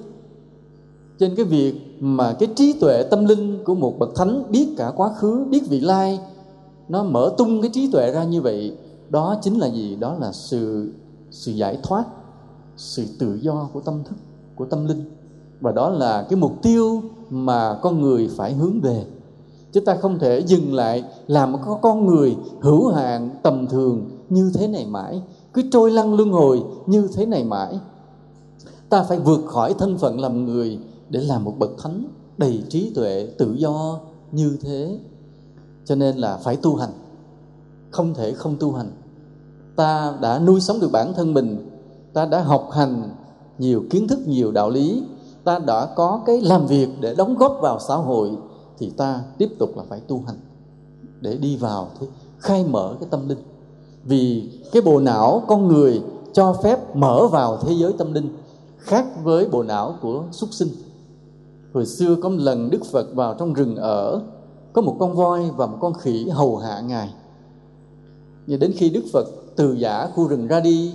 Trên cái việc mà cái trí tuệ tâm linh của một bậc thánh biết cả quá khứ, biết vị lai, nó mở tung cái trí tuệ ra như vậy, đó chính là gì? Đó là sự sự giải thoát, sự tự do của tâm thức, của tâm linh. Và đó là cái mục tiêu mà con người phải hướng về. Chúng ta không thể dừng lại làm một con người hữu hạn tầm thường như thế này mãi, cứ trôi lăn luân hồi như thế này mãi ta phải vượt khỏi thân phận làm người để làm một bậc thánh đầy trí tuệ, tự do như thế. Cho nên là phải tu hành. Không thể không tu hành. Ta đã nuôi sống được bản thân mình. Ta đã học hành nhiều kiến thức, nhiều đạo lý. Ta đã có cái làm việc để đóng góp vào xã hội thì ta tiếp tục là phải tu hành để đi vào thế, khai mở cái tâm linh. Vì cái bộ não con người cho phép mở vào thế giới tâm linh khác với bộ não của súc sinh. Hồi xưa có một lần đức phật vào trong rừng ở, có một con voi và một con khỉ hầu hạ ngài. Nhưng đến khi đức phật từ giả khu rừng ra đi,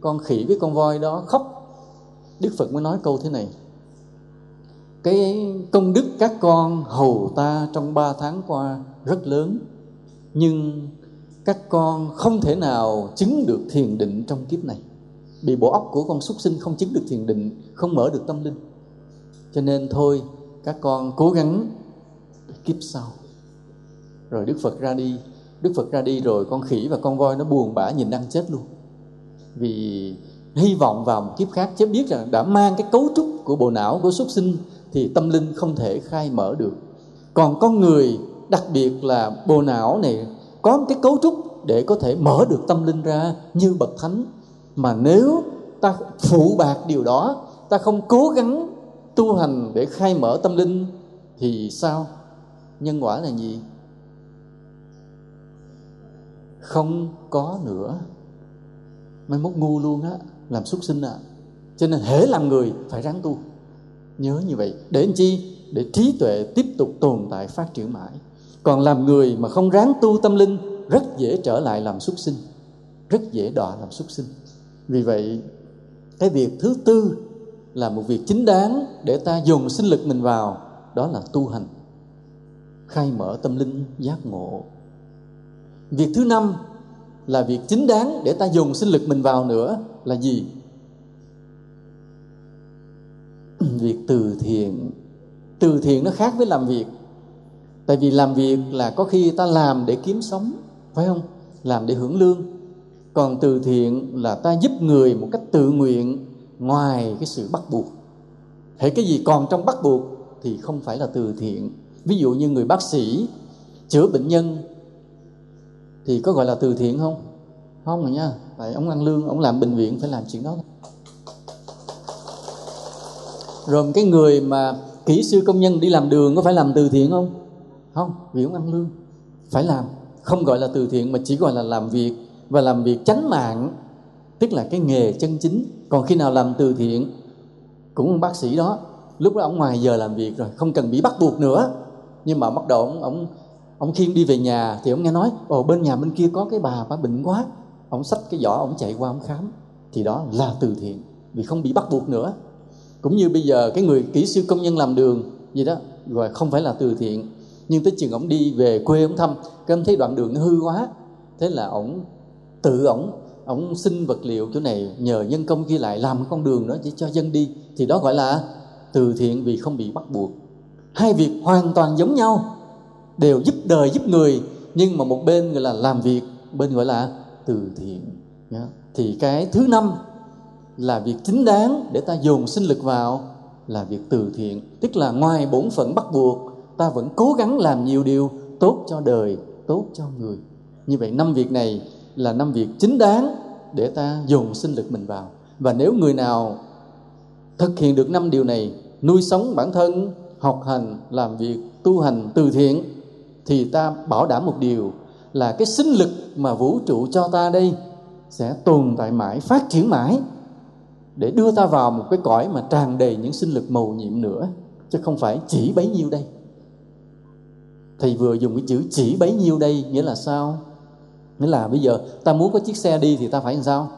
con khỉ với con voi đó khóc. Đức phật mới nói câu thế này. Cái công đức các con hầu ta trong ba tháng qua rất lớn, nhưng các con không thể nào chứng được thiền định trong kiếp này bị bộ óc của con súc sinh không chứng được thiền định, không mở được tâm linh. Cho nên thôi, các con cố gắng kiếp sau. Rồi đức phật ra đi. Đức phật ra đi rồi con khỉ và con voi nó buồn bã nhìn ăn chết luôn. Vì hy vọng vào một kiếp khác chứ biết rằng đã mang cái cấu trúc của bộ não của súc sinh thì tâm linh không thể khai mở được. Còn con người, đặc biệt là bộ não này, có một cái cấu trúc để có thể mở được tâm linh ra như bậc thánh mà nếu ta phụ bạc điều đó, ta không cố gắng tu hành để khai mở tâm linh, thì sao? Nhân quả là gì? Không có nữa. Mai mốt ngu luôn á, làm xuất sinh à cho nên hễ làm người phải ráng tu. Nhớ như vậy. Để làm chi? Để trí tuệ tiếp tục tồn tại, phát triển mãi. Còn làm người mà không ráng tu tâm linh, rất dễ trở lại làm xuất sinh. Rất dễ đọa làm xuất sinh vì vậy, cái việc thứ tư là một việc chính đáng để ta dùng sinh lực mình vào, đó là tu hành, khai mở tâm linh giác ngộ. Việc thứ năm là việc chính đáng để ta dùng sinh lực mình vào nữa là gì? Việc từ thiện. Từ thiện nó khác với làm việc. Tại vì làm việc là có khi ta làm để kiếm sống, phải không? Làm để hưởng lương còn từ thiện là ta giúp người một cách tự nguyện ngoài cái sự bắt buộc. Hệ cái gì còn trong bắt buộc thì không phải là từ thiện. Ví dụ như người bác sĩ chữa bệnh nhân thì có gọi là từ thiện không? Không rồi nha. Tại ông ăn lương, ông làm bệnh viện phải làm chuyện đó. Rồi cái người mà kỹ sư công nhân đi làm đường có phải làm từ thiện không? Không, vì ông ăn lương, phải làm. Không gọi là từ thiện mà chỉ gọi là làm việc và làm việc chánh mạng, tức là cái nghề chân chính. Còn khi nào làm từ thiện, cũng ông bác sĩ đó, lúc đó ông ngoài giờ làm việc rồi, không cần bị bắt buộc nữa. Nhưng mà bắt đầu ông ông ông khiên đi về nhà, thì ông nghe nói, ồ, bên nhà bên kia có cái bà bà bệnh quá. Ông xách cái giỏ, ông chạy qua ông khám. Thì đó là từ thiện, vì không bị bắt buộc nữa. Cũng như bây giờ, cái người kỹ sư công nhân làm đường, gì đó rồi không phải là từ thiện. Nhưng tới chừng ông đi về quê ông thăm, cái ông thấy đoạn đường nó hư quá. Thế là ông tự ổng ổng xin vật liệu chỗ này, nhờ nhân công ghi lại làm con đường đó chỉ cho dân đi, thì đó gọi là từ thiện vì không bị bắt buộc. Hai việc hoàn toàn giống nhau, đều giúp đời giúp người, nhưng mà một bên gọi là làm việc, bên gọi là từ thiện. Thì cái thứ năm là việc chính đáng để ta dồn sinh lực vào là việc từ thiện. Tức là ngoài bổn phận bắt buộc, ta vẫn cố gắng làm nhiều điều tốt cho đời, tốt cho người. Như vậy năm việc này là năm việc chính đáng để ta dồn sinh lực mình vào. Và nếu người nào thực hiện được năm điều này, nuôi sống bản thân, học hành, làm việc, tu hành từ thiện, thì ta bảo đảm một điều là cái sinh lực mà vũ trụ cho ta đây sẽ tồn tại mãi, phát triển mãi để đưa ta vào một cái cõi mà tràn đầy những sinh lực màu nhiệm nữa, chứ không phải chỉ bấy nhiêu đây. Thầy vừa dùng cái chữ chỉ bấy nhiêu đây nghĩa là sao? Nghĩa là bây giờ ta muốn có chiếc xe đi thì ta phải làm sao?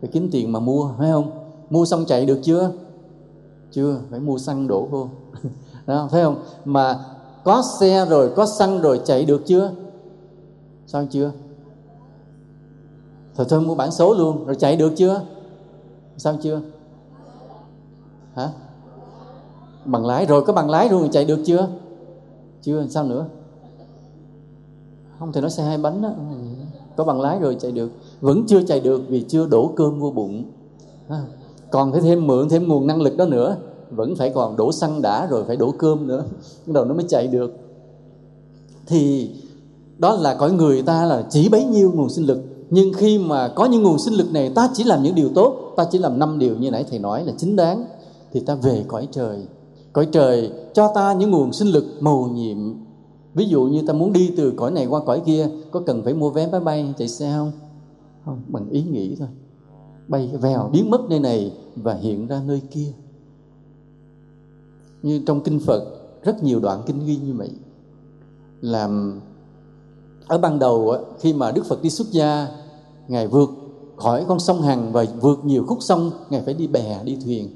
Phải kiếm tiền mà mua phải không? Mua xong chạy được chưa? Chưa phải mua xăng đổ vô. Đó, phải không? Mà có xe rồi có xăng rồi chạy được chưa? Sao chưa? Thôi thôi mua bản số luôn rồi chạy được chưa? Sao chưa? Hả? Bằng lái rồi có bằng lái luôn rồi chạy được chưa? Chưa sao nữa? Không thì nói xe hai bánh đó có bằng lái rồi chạy được. Vẫn chưa chạy được vì chưa đổ cơm vô bụng. À, còn phải thêm mượn, thêm nguồn năng lực đó nữa. Vẫn phải còn đổ xăng đã rồi phải đổ cơm nữa. Bắt đầu nó mới chạy được. Thì đó là cõi người ta là chỉ bấy nhiêu nguồn sinh lực. Nhưng khi mà có những nguồn sinh lực này, ta chỉ làm những điều tốt, ta chỉ làm năm điều như nãy thầy nói là chính đáng, thì ta về cõi trời. Cõi trời cho ta những nguồn sinh lực màu nhiệm ví dụ như ta muốn đi từ cõi này qua cõi kia, có cần phải mua vé máy bay, chạy xe không? Không, bằng ý nghĩ thôi. Bay vèo biến mất nơi này và hiện ra nơi kia. Như trong kinh phật, rất nhiều đoạn kinh ghi như vậy. Làm ở ban đầu khi mà đức phật đi xuất gia, ngài vượt khỏi con sông hằng và vượt nhiều khúc sông, ngài phải đi bè, đi thuyền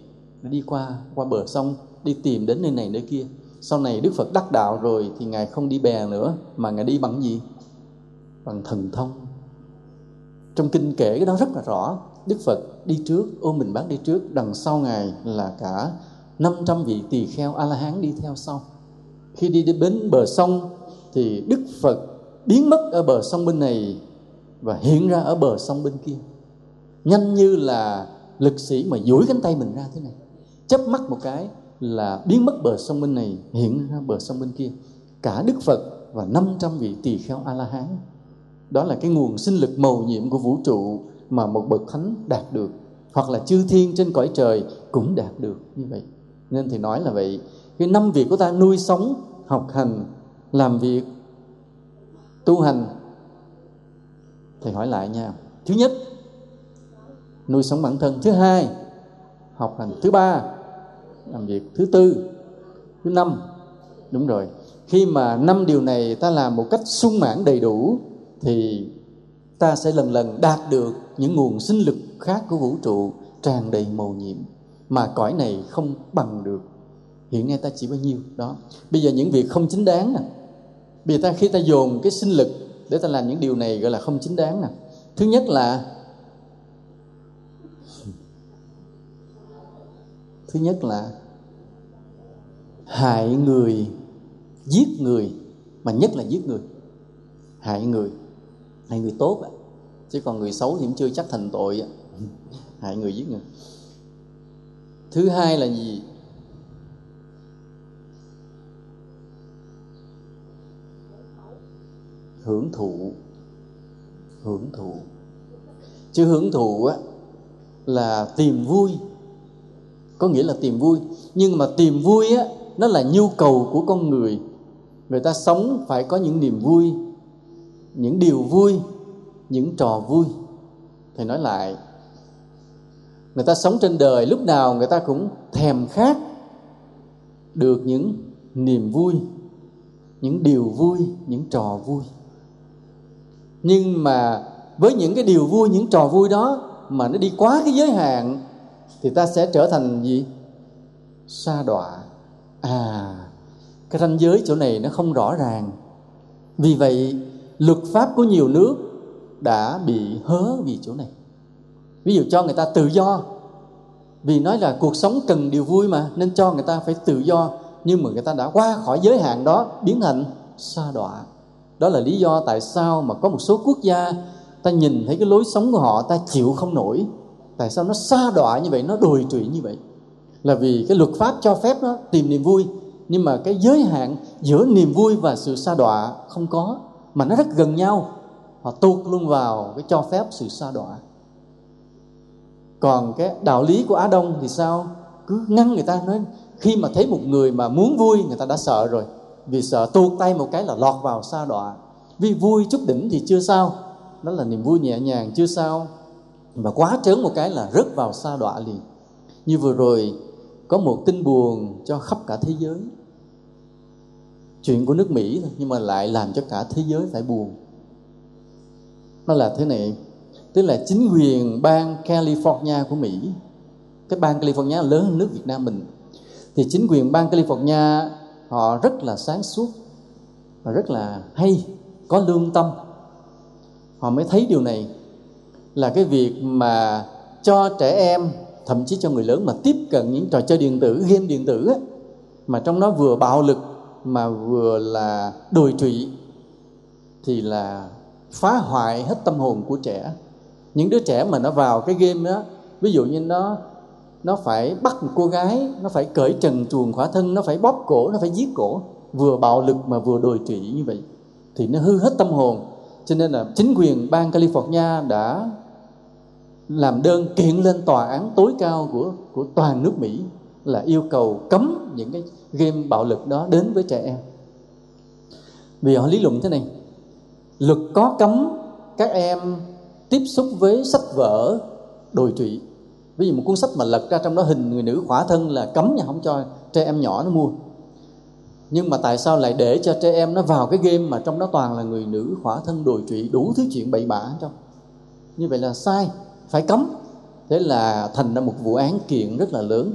đi qua qua bờ sông, đi tìm đến nơi này, nơi kia sau này đức phật đắc đạo rồi thì ngài không đi bè nữa, mà ngài đi bằng gì? Bằng thần thông. Trong kinh kể cái đó rất là rõ, đức phật đi trước, ôm mình bác đi trước, đằng sau ngài là cả 500 vị tỳ kheo a la hán đi theo sau. Khi đi đến bến bờ sông thì đức phật biến mất ở bờ sông bên này và hiện ra ở bờ sông bên kia. Nhanh như là lực sĩ mà duỗi cánh tay mình ra thế này, chớp mắt một cái là biến mất bờ sông bên này, hiện ra bờ sông bên kia. Cả Đức Phật và 500 vị tỳ kheo A La Hán đó là cái nguồn sinh lực màu nhiệm của vũ trụ mà một bậc thánh đạt được, hoặc là chư thiên trên cõi trời cũng đạt được như vậy. Nên thì nói là vậy, cái năm việc của ta nuôi sống, học hành, làm việc, tu hành. Thầy hỏi lại nha. Thứ nhất, nuôi sống bản thân. Thứ hai, học hành. Thứ ba làm việc thứ tư, thứ năm. Đúng rồi. Khi mà năm điều này ta làm một cách sung mãn đầy đủ, thì ta sẽ lần lần đạt được những nguồn sinh lực khác của vũ trụ tràn đầy màu nhiệm mà cõi này không bằng được. Hiện nay ta chỉ bao nhiêu? Đó. Bây giờ những việc không chính đáng nè. Bây giờ ta, khi ta dồn cái sinh lực để ta làm những điều này gọi là không chính đáng nè. Thứ nhất là thứ nhất là hại người, giết người, mà nhất là giết người. Hại người hại người tốt á. Chứ còn người xấu thì cũng chưa chắc thành tội á. Hại người, giết người. Thứ hai là gì? Hưởng thụ hưởng thụ. Chứ hưởng thụ á là tìm vui có nghĩa là tìm vui. Nhưng mà tìm vui á, nó là nhu cầu của con người. Người ta sống phải có những niềm vui, những điều vui, những trò vui. Thì nói lại, người ta sống trên đời lúc nào người ta cũng thèm khát được những niềm vui, những điều vui, những trò vui. Nhưng mà với những cái điều vui, những trò vui đó mà nó đi quá cái giới hạn thì ta sẽ trở thành gì? Sa đọa. À cái ranh giới chỗ này nó không rõ ràng. Vì vậy, luật pháp của nhiều nước đã bị hớ vì chỗ này. Ví dụ cho người ta tự do. Vì nói là cuộc sống cần điều vui mà, nên cho người ta phải tự do. Nhưng mà người ta đã qua khỏi giới hạn đó, biến thành sa đọa. Đó là lý do tại sao mà có một số quốc gia, ta nhìn thấy cái lối sống của họ, ta chịu không nổi tại sao nó xa đọa như vậy, nó đồi trụy như vậy? Là vì cái luật pháp cho phép nó tìm niềm vui, nhưng mà cái giới hạn giữa niềm vui và sự xa đọa không có, mà nó rất gần nhau. Họ tuột luôn vào cái cho phép sự xa đọa. Còn cái đạo lý của á đông thì sao? Cứ ngăn người ta nói, khi mà thấy một người mà muốn vui, người ta đã sợ rồi. Vì sợ tuột tay một cái là lọt vào xa đọa. Vì vui chút đỉnh thì chưa sao. Đó là niềm vui nhẹ nhàng, chưa sao mà quá trớn một cái là rớt vào sa đọa liền. Như vừa rồi, có một tin buồn cho khắp cả thế giới. Chuyện của nước mỹ thôi, nhưng mà lại làm cho cả thế giới phải buồn. Nó là thế này, tức là chính quyền bang california của mỹ, cái bang california lớn hơn nước việt nam mình, thì chính quyền bang california, họ rất là sáng suốt và rất là hay, có lương tâm. Họ mới thấy điều này là cái việc mà cho trẻ em thậm chí cho người lớn mà tiếp cận những trò chơi điện tử game điện tử ấy, mà trong nó vừa bạo lực mà vừa là đồi trụy thì là phá hoại hết tâm hồn của trẻ. Những đứa trẻ mà nó vào cái game đó ví dụ như nó nó phải bắt một cô gái nó phải cởi trần truồng khỏa thân nó phải bóp cổ nó phải giết cổ vừa bạo lực mà vừa đồi trụy như vậy thì nó hư hết tâm hồn. Cho nên là chính quyền bang California đã làm đơn kiện lên tòa án tối cao của của toàn nước Mỹ là yêu cầu cấm những cái game bạo lực đó đến với trẻ em. Vì họ lý luận thế này, luật có cấm các em tiếp xúc với sách vở đồi trụy. Ví dụ một cuốn sách mà lật ra trong đó hình người nữ khỏa thân là cấm nhà không cho trẻ em nhỏ nó mua. Nhưng mà tại sao lại để cho trẻ em nó vào cái game mà trong đó toàn là người nữ khỏa thân đồi trụy đủ thứ chuyện bậy bạ trong như vậy là sai phải cấm. Thế là thành ra một vụ án kiện rất là lớn.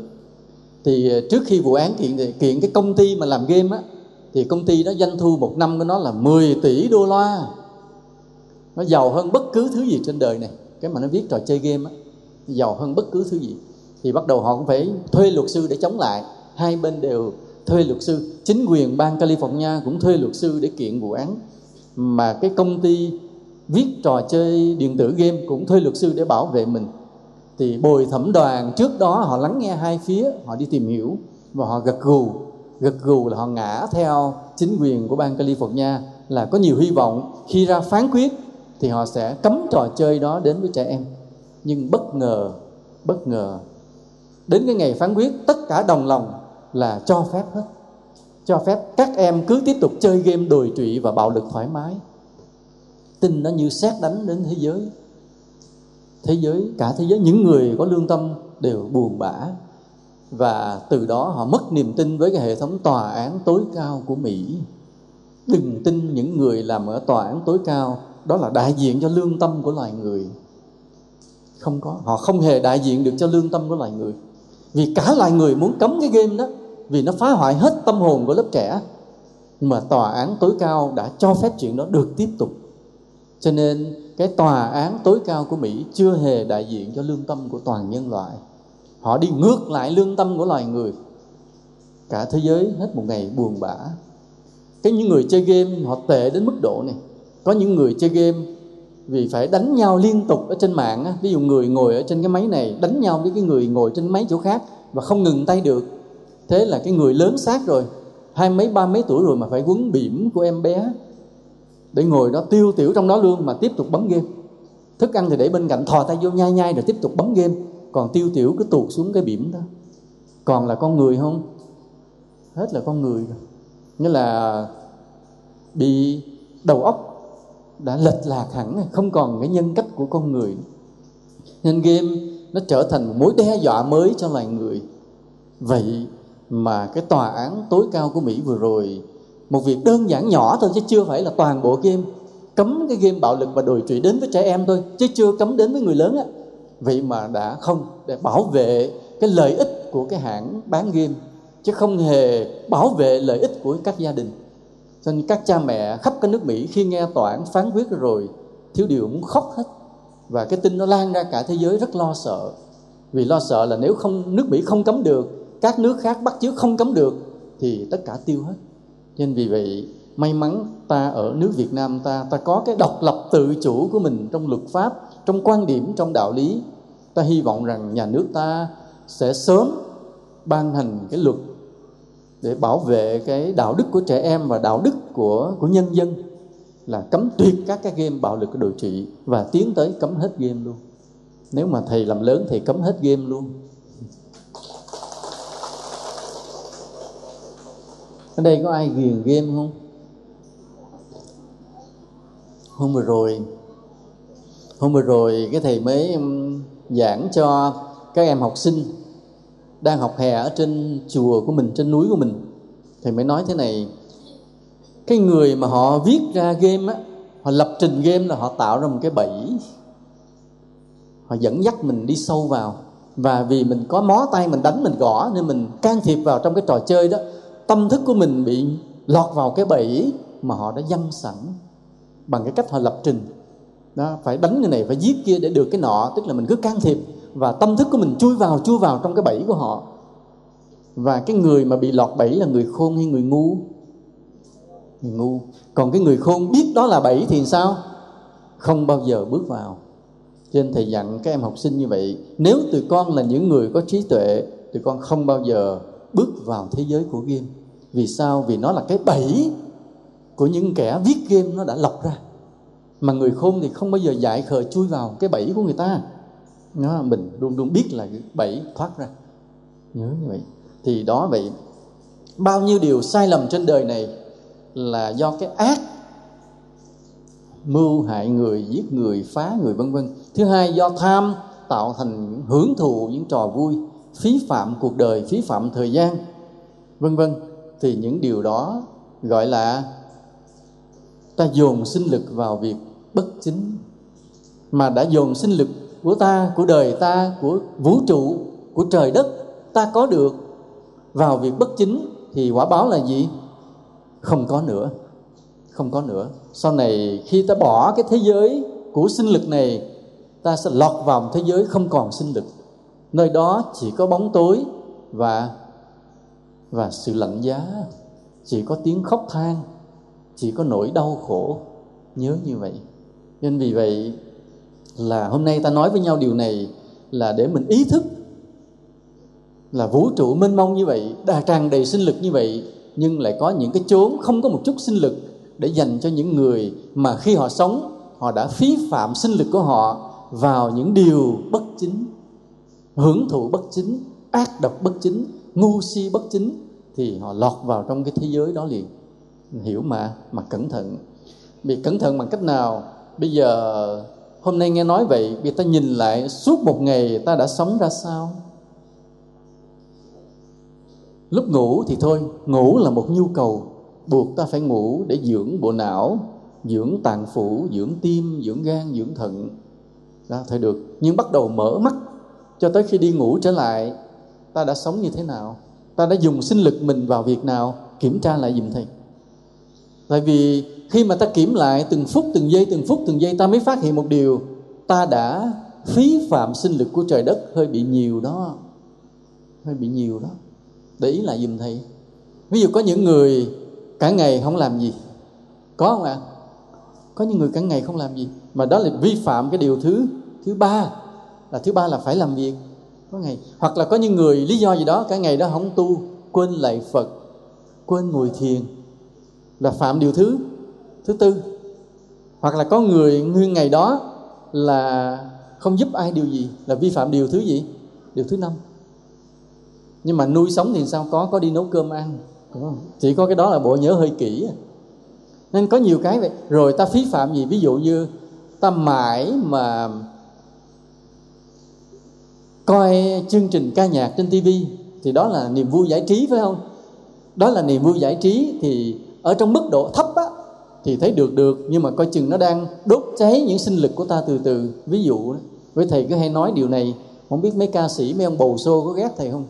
Thì ờ, trước khi vụ án kiện thì, kiện cái công ty mà làm game á, thì công ty đó doanh thu một năm của nó là 10 tỷ đô la. Nó giàu hơn bất cứ thứ gì trên đời này. Cái mà nó viết trò chơi game á giàu hơn bất cứ thứ gì. Thì bắt đầu họ cũng phải thuê luật sư để chống lại. Hai bên đều thuê luật sư. Chính quyền bang California cũng thuê luật sư để kiện vụ án. Mà cái công ty viết trò chơi điện tử game cũng thuê luật sư để bảo vệ mình. Thì bồi thẩm đoàn trước đó họ lắng nghe hai phía, họ đi tìm hiểu và họ gật gù. Gật gù là họ ngã theo chính quyền của bang California là có nhiều hy vọng khi ra phán quyết thì họ sẽ cấm trò chơi đó đến với trẻ em. Nhưng bất ngờ bất ngờ, đến cái ngày phán quyết tất cả đồng lòng là cho phép hết. Cho phép các em cứ tiếp tục chơi game đồi trụy và bạo lực thoải mái tin nó như xét đánh đến thế giới. Thế giới, cả thế giới, những người có lương tâm đều buồn bã. Và từ đó họ mất niềm tin với cái hệ thống tòa án tối cao của Mỹ. Đừng tin những người làm ở tòa án tối cao, đó là đại diện cho lương tâm của loài người. Không có, họ không hề đại diện được cho lương tâm của loài người. Vì cả loài người muốn cấm cái game đó, vì nó phá hoại hết tâm hồn của lớp trẻ. Mà tòa án tối cao đã cho phép chuyện đó được tiếp tục cho nên, cái tòa án tối cao của mỹ chưa hề đại diện cho lương tâm của toàn nhân loại. Họ đi ngược lại lương tâm của loài người. Cả thế giới hết một ngày buồn bã. Cái những người chơi game họ tệ đến mức độ này. Có những người chơi game vì phải đánh nhau liên tục ở trên mạng á. ví dụ người ngồi ở trên cái máy này đánh nhau với cái người ngồi trên máy chỗ khác và không ngừng tay được. Thế là cái người lớn xác rồi, hai mấy, ba mấy tuổi rồi mà phải quấn bỉm của em bé để ngồi đó tiêu tiểu trong đó luôn mà tiếp tục bấm game. Thức ăn thì để bên cạnh thò tay vô nhai nhai rồi tiếp tục bấm game. Còn tiêu tiểu cứ tuột xuống cái bỉm đó. Còn là con người không? Hết là con người rồi. Nghĩa là bị đầu óc đã lệch lạc hẳn không còn cái nhân cách của con người nên game nó trở thành một mối đe dọa mới cho loài người. Vậy mà cái tòa án tối cao của mỹ vừa rồi một việc đơn giản nhỏ thôi chứ chưa phải là toàn bộ game. Cấm cái game bạo lực và đồi trụy đến với trẻ em thôi, chứ chưa cấm đến với người lớn á. Vậy mà đã không, để bảo vệ cái lợi ích của cái hãng bán game, chứ không hề bảo vệ lợi ích của các gia đình. Cho nên các cha mẹ khắp cái nước Mỹ khi nghe tòa án phán quyết rồi, thiếu điều muốn khóc hết. Và cái tin nó lan ra cả thế giới rất lo sợ. Vì lo sợ là nếu không, nước Mỹ không cấm được, các nước khác bắt chước không cấm được, thì tất cả tiêu hết nên vì vậy, may mắn ta ở nước Việt Nam ta ta có cái độc lập tự chủ của mình trong luật pháp, trong quan điểm, trong đạo lý. Ta hy vọng rằng nhà nước ta sẽ sớm ban hành cái luật để bảo vệ cái đạo đức của trẻ em và đạo đức của của nhân dân, là cấm tuyệt các cái game bạo lực đồ trị và tiến tới cấm hết game luôn. Nếu mà thầy làm lớn thì cấm hết game luôn. Ở đây có ai ghiền game không? Hôm vừa rồi, hôm vừa rồi cái thầy mới um, giảng cho các em học sinh đang học hè ở trên chùa của mình, trên núi của mình. Thầy mới nói thế này, cái người mà họ viết ra game á, họ lập trình game là họ tạo ra một cái bẫy. Họ dẫn dắt mình đi sâu vào. Và vì mình có mó tay mình đánh, mình gõ nên mình can thiệp vào trong cái trò chơi đó tâm thức của mình bị lọt vào cái bẫy mà họ đã dăng sẵn bằng cái cách họ lập trình. Đó, phải đánh người này, phải giết kia để được cái nọ, tức là mình cứ can thiệp và tâm thức của mình chui vào chui vào trong cái bẫy của họ. Và cái người mà bị lọt bẫy là người khôn hay người ngu? Người ngu. Còn cái người khôn biết đó là bẫy thì sao? Không bao giờ bước vào. Cho nên thầy dặn các em học sinh như vậy, nếu tụi con là những người có trí tuệ, tụi con không bao giờ bước vào thế giới của game vì sao? Vì nó là cái bẫy của những kẻ viết game nó đã lọc ra. Mà người khôn thì không bao giờ dại khờ chui vào cái bẫy của người ta. Nó mình luôn luôn biết là cái bẫy thoát ra. Nhớ như vậy. Thì đó vậy, bao nhiêu điều sai lầm trên đời này là do cái ác mưu hại người, giết người, phá người, vân vân. Thứ hai, do tham tạo thành hưởng thụ những trò vui, phí phạm cuộc đời, phí phạm thời gian, vân vân thì những điều đó gọi là ta dồn sinh lực vào việc bất chính. Mà đã dồn sinh lực của ta, của đời ta, của vũ trụ, của trời đất, ta có được vào việc bất chính thì quả báo là gì? Không có nữa. Không có nữa. Sau này khi ta bỏ cái thế giới của sinh lực này, ta sẽ lọt vào một thế giới không còn sinh lực. Nơi đó chỉ có bóng tối và và sự lạnh giá, chỉ có tiếng khóc than, chỉ có nỗi đau khổ. Nhớ như vậy. Nên vì vậy là hôm nay ta nói với nhau điều này là để mình ý thức là vũ trụ mênh mông như vậy đa tràn đầy sinh lực như vậy, nhưng lại có những cái chốn không có một chút sinh lực để dành cho những người mà khi họ sống, họ đã phí phạm sinh lực của họ vào những điều bất chính, hưởng thụ bất chính, ác độc bất chính ngu si bất chính thì họ lọt vào trong cái thế giới đó liền. Hiểu mà mà cẩn thận. Bị cẩn thận bằng cách nào? Bây giờ, hôm nay nghe nói vậy, bị ta nhìn lại, suốt một ngày ta đã sống ra sao? Lúc ngủ thì thôi, ngủ là một nhu cầu. Buộc ta phải ngủ để dưỡng bộ não, dưỡng tạng phủ, dưỡng tim, dưỡng gan, dưỡng thận. Đó thì được. Nhưng bắt đầu mở mắt, cho tới khi đi ngủ trở lại ta đã sống như thế nào? Ta đã dùng sinh lực mình vào việc nào? Kiểm tra lại dùm thầy. Tại vì khi mà ta kiểm lại từng phút, từng giây, từng phút, từng giây, ta mới phát hiện một điều. Ta đã phí phạm sinh lực của trời đất hơi bị nhiều đó. Hơi bị nhiều đó. Để ý lại dùm thầy. Ví dụ có những người cả ngày không làm gì. Có không ạ? À? có những người cả ngày không làm gì. Mà đó là vi phạm cái điều thứ thứ ba. Là thứ ba là phải làm việc có ngày. Hoặc là có những người, lý do gì đó cả ngày đó không tu, quên lạy phật, quên ngồi thiền, là phạm điều thứ thứ tư. Hoặc là có người nguyên ngày đó là không giúp ai điều gì, là vi phạm điều thứ gì? Điều thứ năm. Nhưng mà nuôi sống thì sao? Có có đi nấu cơm ăn chỉ có cái đó là bộ nhớ hơi kỹ à. nên có nhiều cái vậy. Rồi ta phí phạm gì? Ví dụ như ta mãi mà coi chương trình ca nhạc trên tivi thì đó là niềm vui giải trí, phải không? Đó là niềm vui giải trí thì ở trong mức độ thấp á, thì thấy được được, nhưng mà coi chừng nó đang đốt cháy những sinh lực của ta từ từ. Ví dụ, với thầy cứ hay nói điều này, không biết mấy ca sĩ, mấy ông bầu xô có ghét thầy không?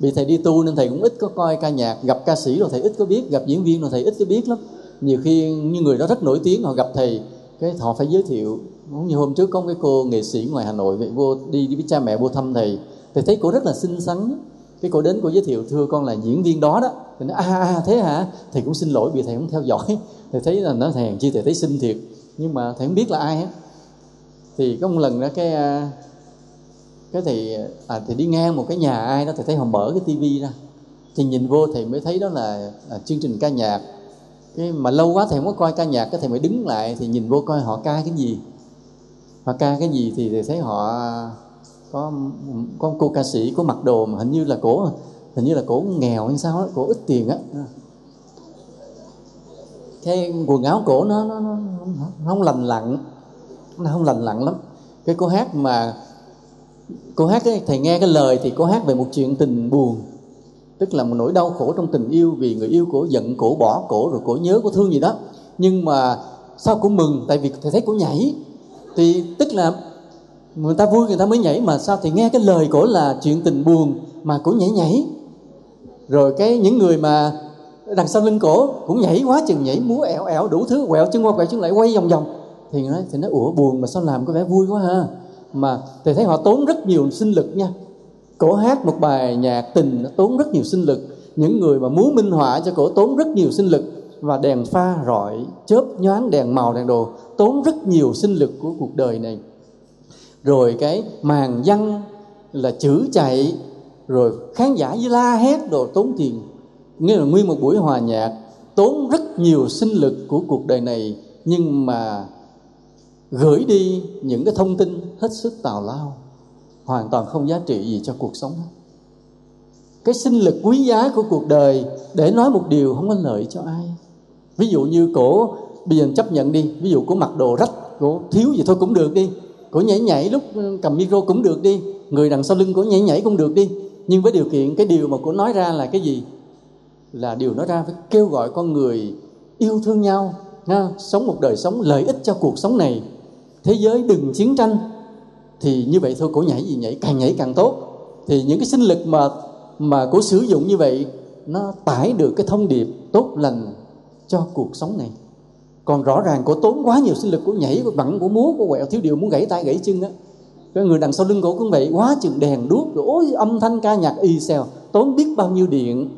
Vì thầy đi tu nên thầy cũng ít có coi ca nhạc, gặp ca sĩ rồi thầy ít có biết, gặp diễn viên rồi thầy ít có biết lắm. Nhiều khi như người đó rất nổi tiếng, họ gặp thầy, cái họ phải giới thiệu như hôm trước có một cái cô nghệ sĩ ngoài hà nội vậy vô đi, đi với cha mẹ vô thăm thầy thầy thấy cô rất là xinh xắn. Cái cô đến cô giới thiệu thưa con là diễn viên đó đó. Thì nói à, à, à thế hả? Thầy cũng xin lỗi vì thầy không theo dõi. Thầy thấy là nó thèm chi thầy thấy xinh thiệt. Nhưng mà thầy không biết là ai hết thì có một lần đó cái à, cái thầy à, thì đi ngang một cái nhà ai đó thầy thấy họ mở cái tivi ra. Thì nhìn vô thầy mới thấy đó là, à, chương trình ca nhạc. Cái mà lâu quá thầy không có coi ca nhạc cái thầy mới đứng lại thì nhìn vô coi họ ca cái gì họ ca cái gì thì thấy họ có có cô ca sĩ có mặc đồ mà hình như là cổ hình như là cổ nghèo hay sao đó cổ ít tiền á. Cái quần áo cổ nó, nó, nó, nó không lành lặn nó không lành lặn lắm. Cái cô hát mà cô hát ấy, thầy nghe cái lời thì cô hát về một chuyện tình buồn. Tức là một nỗi đau khổ trong tình yêu vì người yêu cổ giận cổ bỏ cổ rồi cổ nhớ cổ thương gì đó. Nhưng mà sao cổ mừng tại vì thầy thấy cổ nhảy thì tức là người ta vui, người ta mới nhảy mà sao thì nghe cái lời cổ là chuyện tình buồn mà cổ nhảy nhảy. Rồi cái những người mà đằng sau lưng cổ cũng nhảy quá chừng, nhảy múa ẻo ẻo đủ thứ, quẹo chân qua quẹo chân lại quay vòng vòng. Thì nói, thì nó ủa, buồn mà sao làm có vẻ vui quá ha? Mà thầy thấy họ tốn rất nhiều sinh lực nha. Cổ hát một bài nhạc tình nó tốn rất nhiều sinh lực. Những người mà muốn minh họa cho cổ tốn rất nhiều sinh lực. Và đèn pha rọi, chớp nhoáng đèn màu, đèn đồ tốn rất nhiều sinh lực của cuộc đời này. Rồi cái màn văn là chữ chạy, rồi khán giả với la hét đồ tốn tiền. Nghĩa là nguyên một buổi hòa nhạc, tốn rất nhiều sinh lực của cuộc đời này, nhưng mà gửi đi những cái thông tin hết sức tào lao, hoàn toàn không giá trị gì cho cuộc sống. Cái sinh lực quý giá của cuộc đời, để nói một điều không có lợi cho ai. Ví dụ như cổ bây giờ chấp nhận đi, ví dụ của mặc đồ rách của thiếu gì thôi cũng được đi. Của nhảy nhảy lúc ừ, cầm micro cũng được đi. Người đằng sau lưng của nhảy nhảy cũng được đi. Nhưng với điều kiện, cái điều mà của nói ra là cái gì? Là điều nói ra phải kêu gọi con người yêu thương nhau, ha? sống một đời sống lợi ích cho cuộc sống này. Thế giới đừng chiến tranh. Thì như vậy thôi cổ nhảy gì nhảy, càng nhảy càng tốt. Thì những cái sinh lực mà mà cổ sử dụng như vậy, nó tải được cái thông điệp tốt lành cho cuộc sống này còn rõ ràng cổ tốn quá nhiều sinh lực của nhảy, của vặn của múa, của quẹo, thiếu điều muốn gãy tay, gãy chân á. Cái người đằng sau lưng cổ cũng vậy, quá chừng đèn đuốc, rồi ôi, âm thanh ca nhạc y xèo. Tốn biết bao nhiêu điện,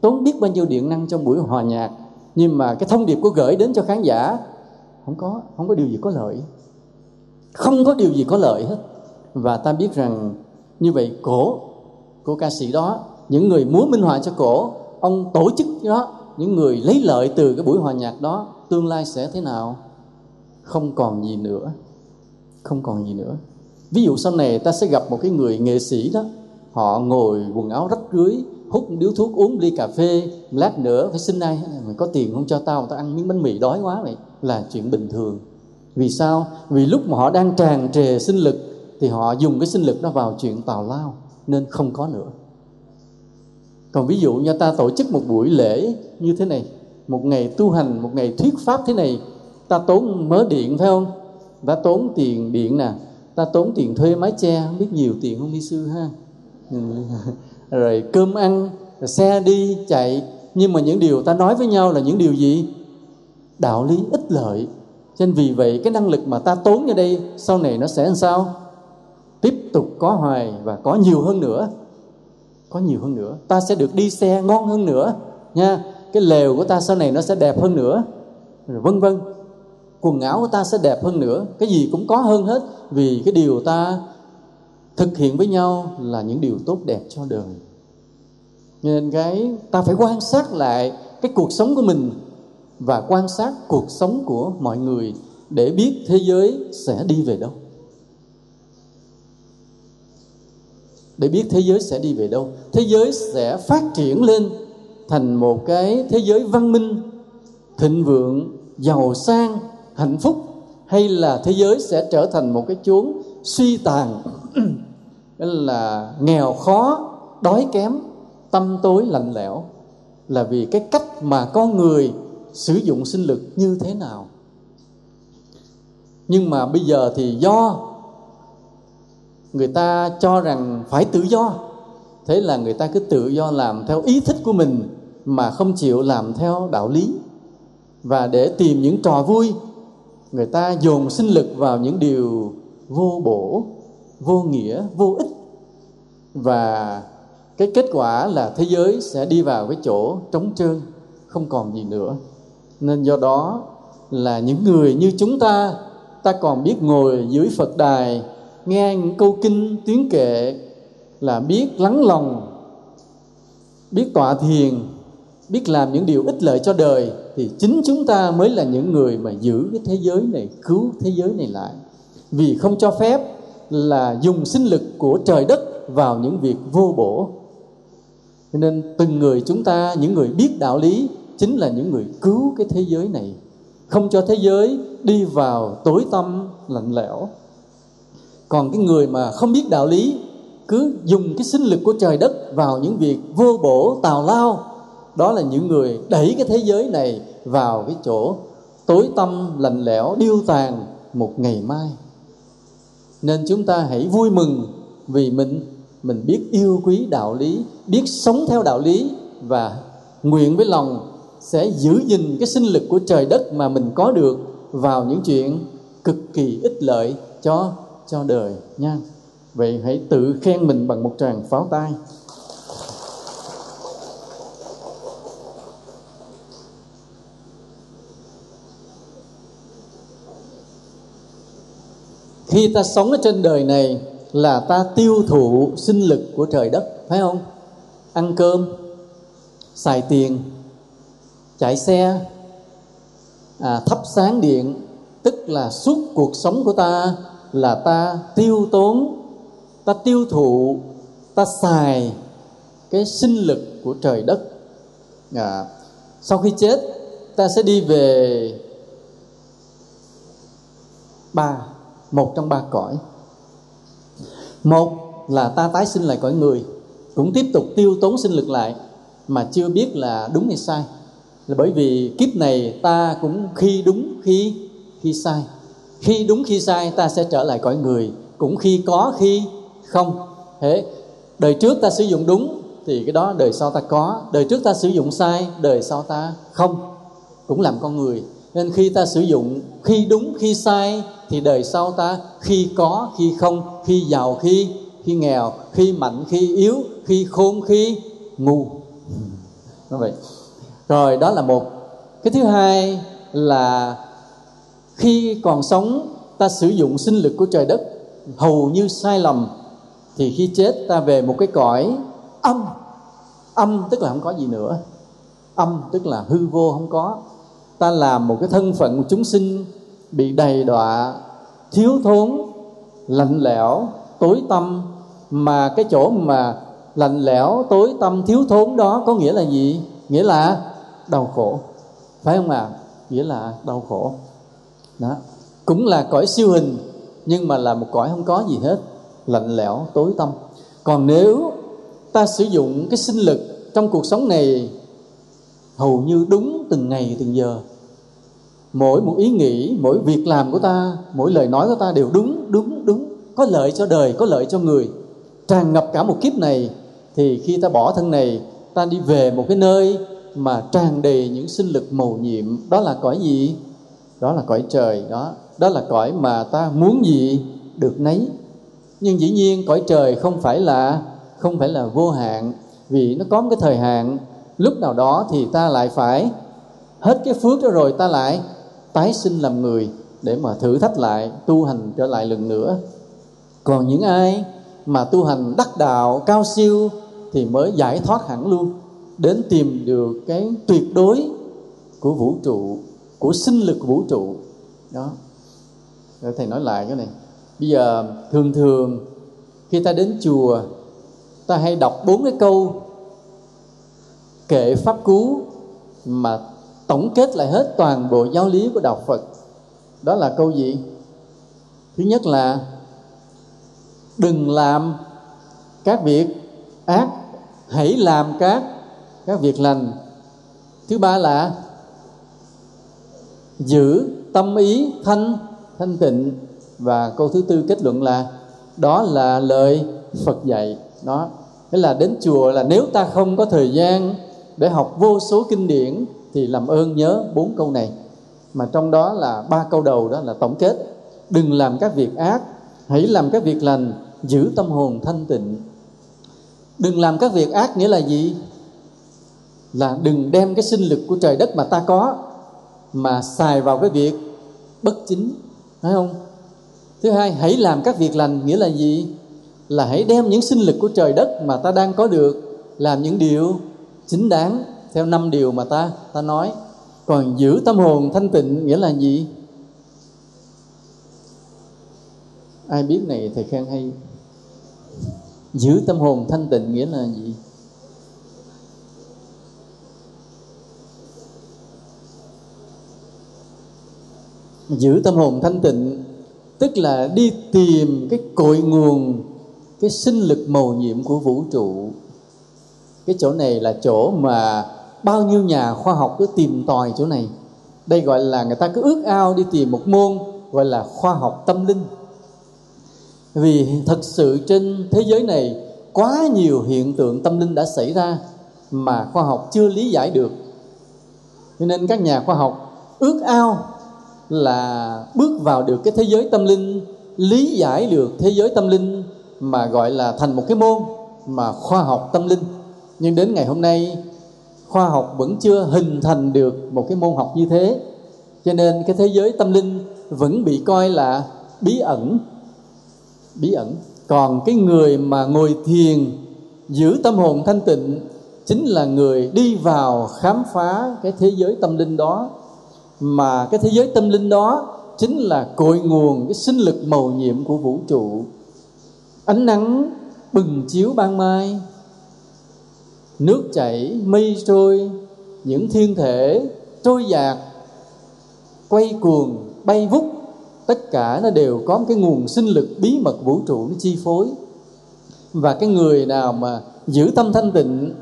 tốn biết bao nhiêu điện năng trong buổi hòa nhạc. Nhưng mà cái thông điệp của gửi đến cho khán giả, không có không có điều gì có lợi. Không có điều gì có lợi hết. Và ta biết rằng như vậy cổ của ca sĩ đó, những người múa minh họa cho cổ, ông tổ chức đó, những người lấy lợi từ cái buổi hòa nhạc đó tương lai sẽ thế nào? Không còn gì nữa. Không còn gì nữa. Ví dụ sau này ta sẽ gặp một cái người nghệ sĩ đó. Họ ngồi quần áo rách rưới, hút điếu thuốc, uống ly cà phê lát nữa phải xin ai? Mày có tiền không cho tao? Tao ăn miếng bánh mì đói quá vậy là chuyện bình thường. Vì sao? Vì lúc mà họ đang tràn trề sinh lực, thì họ dùng cái sinh lực đó vào chuyện tào lao, nên không có nữa. Còn ví dụ như ta tổ chức một buổi lễ như thế này một ngày tu hành, một ngày thuyết pháp thế này, ta tốn mớ điện, phải không? Ta tốn tiền điện nè, ta tốn tiền thuê mái che, không biết nhiều tiền không đi sư ha? Rồi cơm ăn, rồi xe đi, chạy. Nhưng mà những điều ta nói với nhau là những điều gì? Đạo lý ích lợi. Cho nên vì vậy, cái năng lực mà ta tốn ở đây, sau này nó sẽ làm sao? Tiếp tục có hoài và có nhiều hơn nữa. Có nhiều hơn nữa. Ta sẽ được đi xe ngon hơn nữa, nha cái lều của ta sau này nó sẽ đẹp hơn nữa. Rồi vân vân. Quần áo của ta sẽ đẹp hơn nữa. Cái gì cũng có hơn hết. Vì cái điều ta thực hiện với nhau là những điều tốt đẹp cho đời. Nên cái, ta phải quan sát lại cái cuộc sống của mình và quan sát cuộc sống của mọi người để biết thế giới sẽ đi về đâu. Để biết thế giới sẽ đi về đâu. Thế giới sẽ phát triển lên thành một cái thế giới văn minh, thịnh vượng, giàu sang, hạnh phúc, hay là thế giới sẽ trở thành một cái chốn suy tàn là nghèo khó, đói kém, tâm tối lạnh lẽo? Là vì cái cách mà con người sử dụng sinh lực như thế nào? Nhưng mà bây giờ thì do người ta cho rằng phải tự do thế là người ta cứ tự do làm theo ý thích của mình, mà không chịu làm theo đạo lý. Và để tìm những trò vui, người ta dồn sinh lực vào những điều vô bổ, vô nghĩa, vô ích. Và cái kết quả là thế giới sẽ đi vào cái chỗ trống trơn, không còn gì nữa. Nên do đó là những người như chúng ta ta còn biết ngồi dưới phật đài, nghe những câu kinh, tiếng kệ là biết lắng lòng, biết tọa thiền, biết làm những điều ích lợi cho đời, thì chính chúng ta mới là những người mà giữ cái thế giới này, cứu thế giới này lại. Vì không cho phép là dùng sinh lực của trời đất vào những việc vô bổ. Cho nên từng người chúng ta, những người biết đạo lý, chính là những người cứu cái thế giới này. Không cho thế giới đi vào tối tâm lạnh lẽo. Còn cái người mà không biết đạo lý cứ dùng cái sinh lực của trời đất vào những việc vô bổ, tào lao. Đó là những người đẩy cái thế giới này vào cái chỗ tối tâm lạnh lẽo, điêu tàn một ngày mai. Nên chúng ta hãy vui mừng vì mình mình biết yêu quý đạo lý, biết sống theo đạo lý và nguyện với lòng sẽ giữ gìn cái sinh lực của trời đất mà mình có được vào những chuyện cực kỳ ích lợi cho cho đời nha vậy hãy tự khen mình bằng một tràng pháo tay. Khi ta sống ở trên đời này là ta tiêu thụ sinh lực của trời đất phải không? Ăn cơm xài tiền chạy xe à, thắp sáng điện tức là suốt cuộc sống của ta là ta tiêu tốn ta tiêu thụ ta xài cái sinh lực của trời đất. À, sau khi chết ta sẽ đi về ba một trong ba cõi. Một là ta tái sinh lại cõi người cũng tiếp tục tiêu tốn sinh lực lại mà chưa biết là đúng hay sai. Là bởi vì kiếp này ta cũng khi đúng khi khi sai. Khi đúng khi sai ta sẽ trở lại cõi người cũng khi có khi không? Thế, đời trước ta sử dụng đúng thì cái đó đời sau ta có, đời trước ta sử dụng sai, đời sau ta không. Cũng làm con người. Nên khi ta sử dụng khi đúng, khi sai thì đời sau ta khi có, khi không, khi giàu, khi khi nghèo, khi mạnh, khi yếu, khi khôn, khi ngu. Như vậy. Rồi, đó là một. Cái thứ hai là khi còn sống, ta sử dụng sinh lực của trời đất, hầu như sai lầm thì khi chết ta về một cái cõi âm. Âm tức là không có gì nữa. Âm tức là hư vô không có. Ta làm một cái thân phận của chúng sinh bị đầy đọa, thiếu thốn, lạnh lẽo, tối tâm mà cái chỗ mà lạnh lẽo, tối tâm thiếu thốn đó có nghĩa là gì? Nghĩa là đau khổ. Phải không ạ? À? nghĩa là đau khổ. Đó. Cũng là cõi siêu hình, nhưng mà là một cõi không có gì hết lạnh lẽo, tối tâm còn nếu ta sử dụng cái sinh lực trong cuộc sống này, hầu như đúng từng ngày, từng giờ, mỗi một ý nghĩ, mỗi việc làm của ta, mỗi lời nói của ta đều đúng đúng đúng. Có lợi cho đời, có lợi cho người. Tràn ngập cả một kiếp này, thì khi ta bỏ thân này, ta đi về một cái nơi mà tràn đầy những sinh lực màu nhiệm. Đó là cõi gì? Đó là cõi trời, đó. Đó là cõi mà ta muốn gì? Được nấy nhưng dĩ nhiên cõi trời không phải là, không phải là vô hạn, vì nó có một cái thời hạn. Lúc nào đó thì ta lại phải hết cái phước đó rồi ta lại tái sinh làm người để mà thử thách lại, tu hành trở lại lần nữa. Còn những ai mà tu hành đắc đạo, cao siêu thì mới giải thoát hẳn luôn, đến tìm được cái tuyệt đối của vũ trụ, của sinh lực vũ trụ. Đó. Thầy nói lại cái này bây giờ thường thường khi ta đến chùa, ta hay đọc bốn cái câu kệ pháp cú mà tổng kết lại hết toàn bộ giáo lý của đạo Phật. Đó là câu gì? Thứ nhất là, đừng làm các việc ác, hãy làm các các việc lành. Thứ ba là, giữ tâm ý thanh thanh tịnh và câu thứ tư kết luận là, đó là lời Phật dạy. Đó. Thế là đến chùa là nếu ta không có thời gian để học vô số kinh điển thì làm ơn nhớ bốn câu này. Mà trong đó là ba câu đầu đó là tổng kết. Đừng làm các việc ác, hãy làm các việc lành, giữ tâm hồn thanh tịnh. Đừng làm các việc ác nghĩa là gì? Là đừng đem cái sinh lực của trời đất mà ta có, mà xài vào cái việc bất chính. Phải không? Thứ hai, hãy làm các việc lành, nghĩa là gì? Là hãy đem những sinh lực của trời đất mà ta đang có được, làm những điều chính đáng theo năm điều mà ta ta nói. Còn giữ tâm hồn thanh tịnh, nghĩa là gì? Ai biết này, thầy khen hay. Giữ tâm hồn thanh tịnh, nghĩa là gì? Giữ tâm hồn thanh tịnh tức là đi tìm cái cội nguồn, cái sinh lực màu nhiệm của vũ trụ. Cái chỗ này là chỗ mà bao nhiêu nhà khoa học cứ tìm tòi chỗ này. Đây gọi là người ta cứ ước ao đi tìm một môn gọi là khoa học tâm linh. Vì thật sự trên thế giới này quá nhiều hiện tượng tâm linh đã xảy ra mà khoa học chưa lý giải được. Cho nên các nhà khoa học ước ao là bước vào được cái thế giới tâm linh, lý giải được thế giới tâm linh mà gọi là thành một cái môn mà khoa học tâm linh. Nhưng đến ngày hôm nay, khoa học vẫn chưa hình thành được một cái môn học như thế. Cho nên cái thế giới tâm linh vẫn bị coi là bí ẩn. Bí ẩn. Còn cái người mà ngồi thiền, giữ tâm hồn thanh tịnh, chính là người đi vào khám phá cái thế giới tâm linh đó mà cái thế giới tâm linh đó chính là cội nguồn cái sinh lực màu nhiệm của vũ trụ. Ánh nắng bừng chiếu ban mai, nước chảy mây trôi, những thiên thể trôi dạt, quay cuồng, bay vút. Tất cả nó đều có một cái nguồn sinh lực bí mật vũ trụ nó chi phối. Và cái người nào mà giữ tâm thanh tịnh,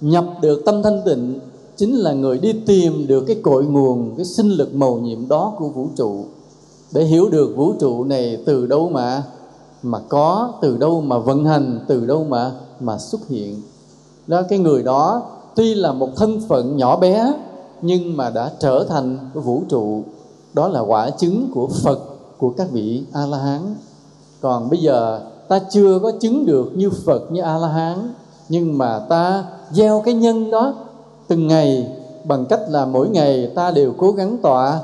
nhập được tâm thanh tịnh chính là người đi tìm được cái cội nguồn, cái sinh lực màu nhiệm đó của vũ trụ. Để hiểu được vũ trụ này từ đâu mà mà có, từ đâu mà vận hành, từ đâu mà mà xuất hiện. Đó, cái người đó tuy là một thân phận nhỏ bé, nhưng mà đã trở thành vũ trụ. Đó là quả chứng của phật, của các vị a la hán còn bây giờ, ta chưa có chứng được như phật, như a la hán nhưng mà ta gieo cái nhân đó từng ngày, bằng cách là mỗi ngày ta đều cố gắng tọa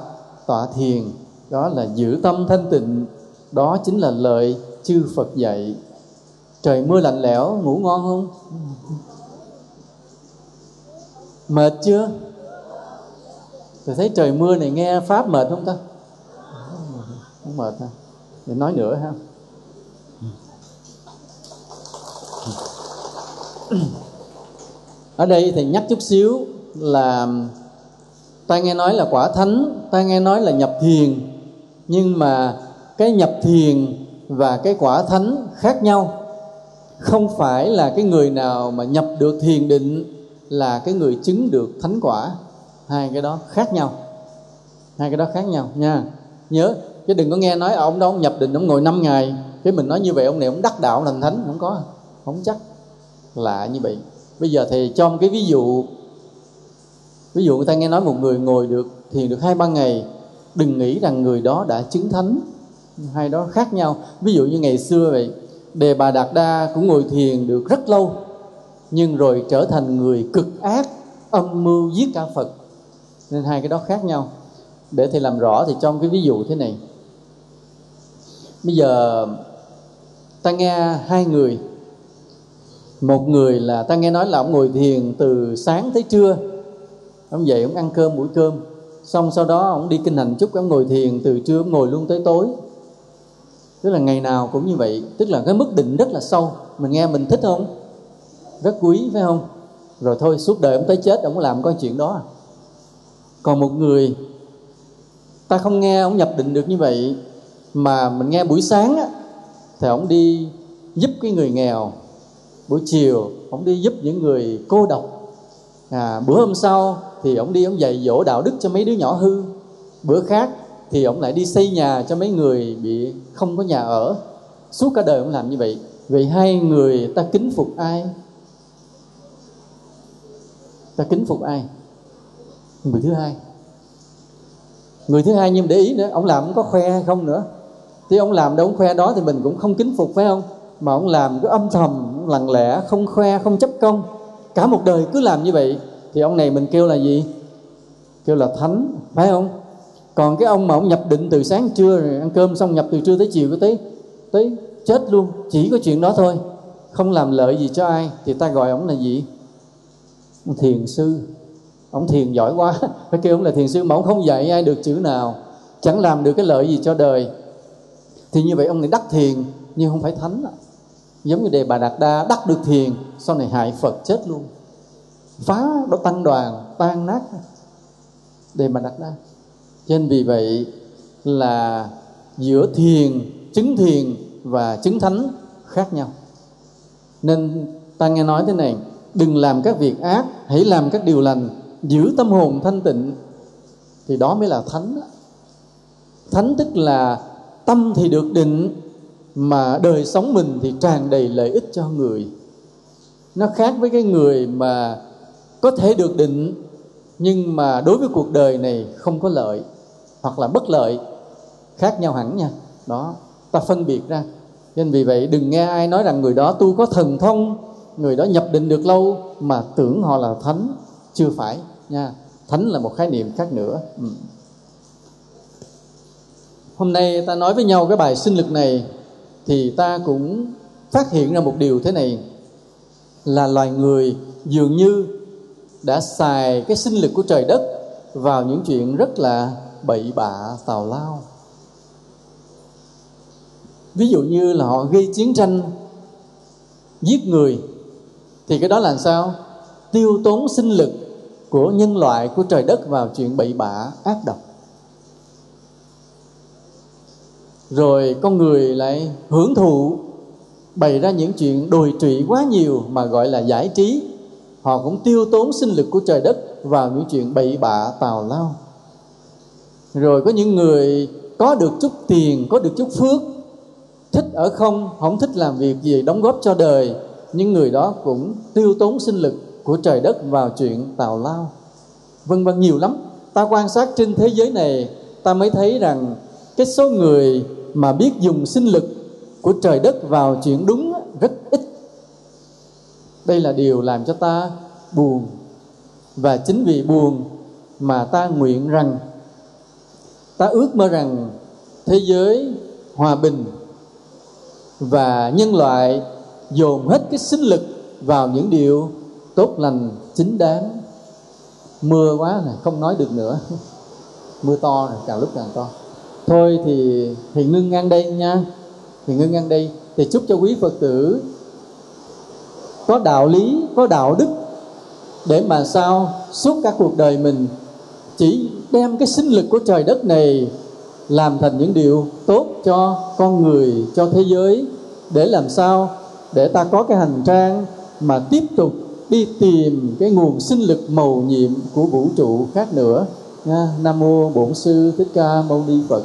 tọa thiền. Đó là giữ tâm thanh tịnh. Đó chính là lợi chư Phật dạy. Trời mưa lạnh lẽo, ngủ ngon không? Mệt chưa? Tôi thấy trời mưa này nghe pháp mệt không ta? Không mệt ha để nói nữa ha ở đây thì nhắc chút xíu là, ta nghe nói là quả thánh, ta nghe nói là nhập thiền, nhưng mà cái nhập thiền và cái quả thánh khác nhau. Không phải là cái người nào mà nhập được thiền định là cái người chứng được thánh quả. Hai cái đó khác nhau. Hai cái đó khác nhau nha. Nhớ, chứ đừng có nghe nói ông đó ông nhập định, ông ngồi 5 ngày. Cái mình nói như vậy, ông này ông đắc đạo thành thánh, không có, không chắc lạ như vậy bây giờ thì trong cái ví dụ ví dụ người ta nghe nói một người ngồi được, thiền được hai ba ngày, đừng nghĩ rằng người đó đã chứng thánh hai đó khác nhau. Ví dụ như ngày xưa vậy, đề bà đạt đa cũng ngồi thiền được rất lâu, nhưng rồi trở thành người cực ác, âm mưu giết cả phật. Nên hai cái đó khác nhau. Để thầy làm rõ thì trong cái ví dụ thế này. Bây giờ ta nghe hai người một người là ta nghe nói là ông ngồi thiền từ sáng tới trưa. Ông dậy ông ăn cơm buổi cơm. Xong sau đó ông đi kinh hành chút ông ngồi thiền từ trưa ông ngồi luôn tới tối. Tức là ngày nào cũng như vậy. Tức là cái mức định rất là sâu. Mình nghe mình thích không? Rất quý phải không? Rồi thôi suốt đời ông tới chết ông làm cái chuyện đó à? còn một người ta không nghe ông nhập định được như vậy mà mình nghe buổi sáng á, thì ông đi giúp cái người nghèo buổi chiều ông đi giúp những người cô độc. À, bữa hôm sau thì ông đi ông dạy dỗ đạo đức cho mấy đứa nhỏ hư. Bữa khác thì ông lại đi xây nhà cho mấy người bị không có nhà ở. Suốt cả đời ông làm như vậy. Vậy hai người ta kính phục ai? Ta kính phục ai? Người thứ hai. Người thứ hai nhưng để ý nữa ông làm không có khoe hay không nữa? Thì ông làm đâu ông khoe đó thì mình cũng không kính phục phải không? Mà ông làm cứ âm thầm lặng lẽ, không khoe, không chấp công. Cả một đời cứ làm như vậy, thì ông này mình kêu là gì? Kêu là thánh, phải không? Còn cái ông mà ông nhập định từ sáng trưa, rồi ăn cơm xong nhập từ trưa tới chiều tới tới chết luôn, chỉ có chuyện đó thôi. Không làm lợi gì cho ai, thì ta gọi ông là gì? Ông thiền sư. Ông thiền giỏi quá, phải kêu ông là thiền sư mà ông không dạy ai được chữ nào, chẳng làm được cái lợi gì cho đời. Thì như vậy ông này đắc thiền, nhưng không phải thánh giống như đề bà đạt đa, đắc được thiền, sau này hại phật chết luôn. Phá đó tăng đoàn, tan nát. Đề bà đạt đa. Cho nên vì vậy là giữa thiền, chứng thiền và chứng thánh khác nhau. Nên ta nghe nói thế này, đừng làm các việc ác, hãy làm các điều lành, giữ tâm hồn thanh tịnh, thì đó mới là thánh thánh tức là tâm thì được định mà đời sống mình thì tràn đầy lợi ích cho người. Nó khác với cái người mà có thể được định, nhưng mà đối với cuộc đời này không có lợi, hoặc là bất lợi, khác nhau hẳn nha. Đó, ta phân biệt ra. Nên vì vậy đừng nghe ai nói rằng người đó tu có thần thông, người đó nhập định được lâu, mà tưởng họ là thánh. Chưa phải nha, thánh là một khái niệm khác nữa. Ừ. hôm nay ta nói với nhau cái bài sinh lực này thì ta cũng phát hiện ra một điều thế này, là loài người dường như đã xài cái sinh lực của trời đất vào những chuyện rất là bậy bạ, tào lao. Ví dụ như là họ gây chiến tranh, giết người, thì cái đó là sao? Tiêu tốn sinh lực của nhân loại của trời đất vào chuyện bậy bạ, ác độc. Rồi con người lại hưởng thụ, bày ra những chuyện đồi trụy quá nhiều mà gọi là giải trí. Họ cũng tiêu tốn sinh lực của trời đất vào những chuyện bậy bạ tào lao. Rồi có những người có được chút tiền, có được chút phước, thích ở không không thích làm việc gì đóng góp cho đời. Những người đó cũng tiêu tốn sinh lực của trời đất vào chuyện tào lao. Vân vân nhiều lắm. Ta quan sát trên thế giới này, ta mới thấy rằng cái số người mà biết dùng sinh lực của trời đất vào chuyện đúng rất ít. Đây là điều làm cho ta buồn và chính vì buồn mà ta nguyện rằng, ta ước mơ rằng thế giới hòa bình và nhân loại dồn hết cái sinh lực vào những điều tốt lành, chính đáng. Mưa quá này, không nói được nữa. Mưa to rồi, càng lúc càng to thôi thì thì ngưng ngang đây nha. Thì ngưng ngang đây. Thì chúc cho quý phật tử có đạo lý, có đạo đức để mà sao suốt cả cuộc đời mình chỉ đem cái sinh lực của trời đất này làm thành những điều tốt cho con người, cho thế giới, để làm sao để ta có cái hành trang mà tiếp tục đi tìm cái nguồn sinh lực màu nhiệm của vũ trụ khác nữa. Nha. Nam mô bổn sư thích ca mâu ni phật.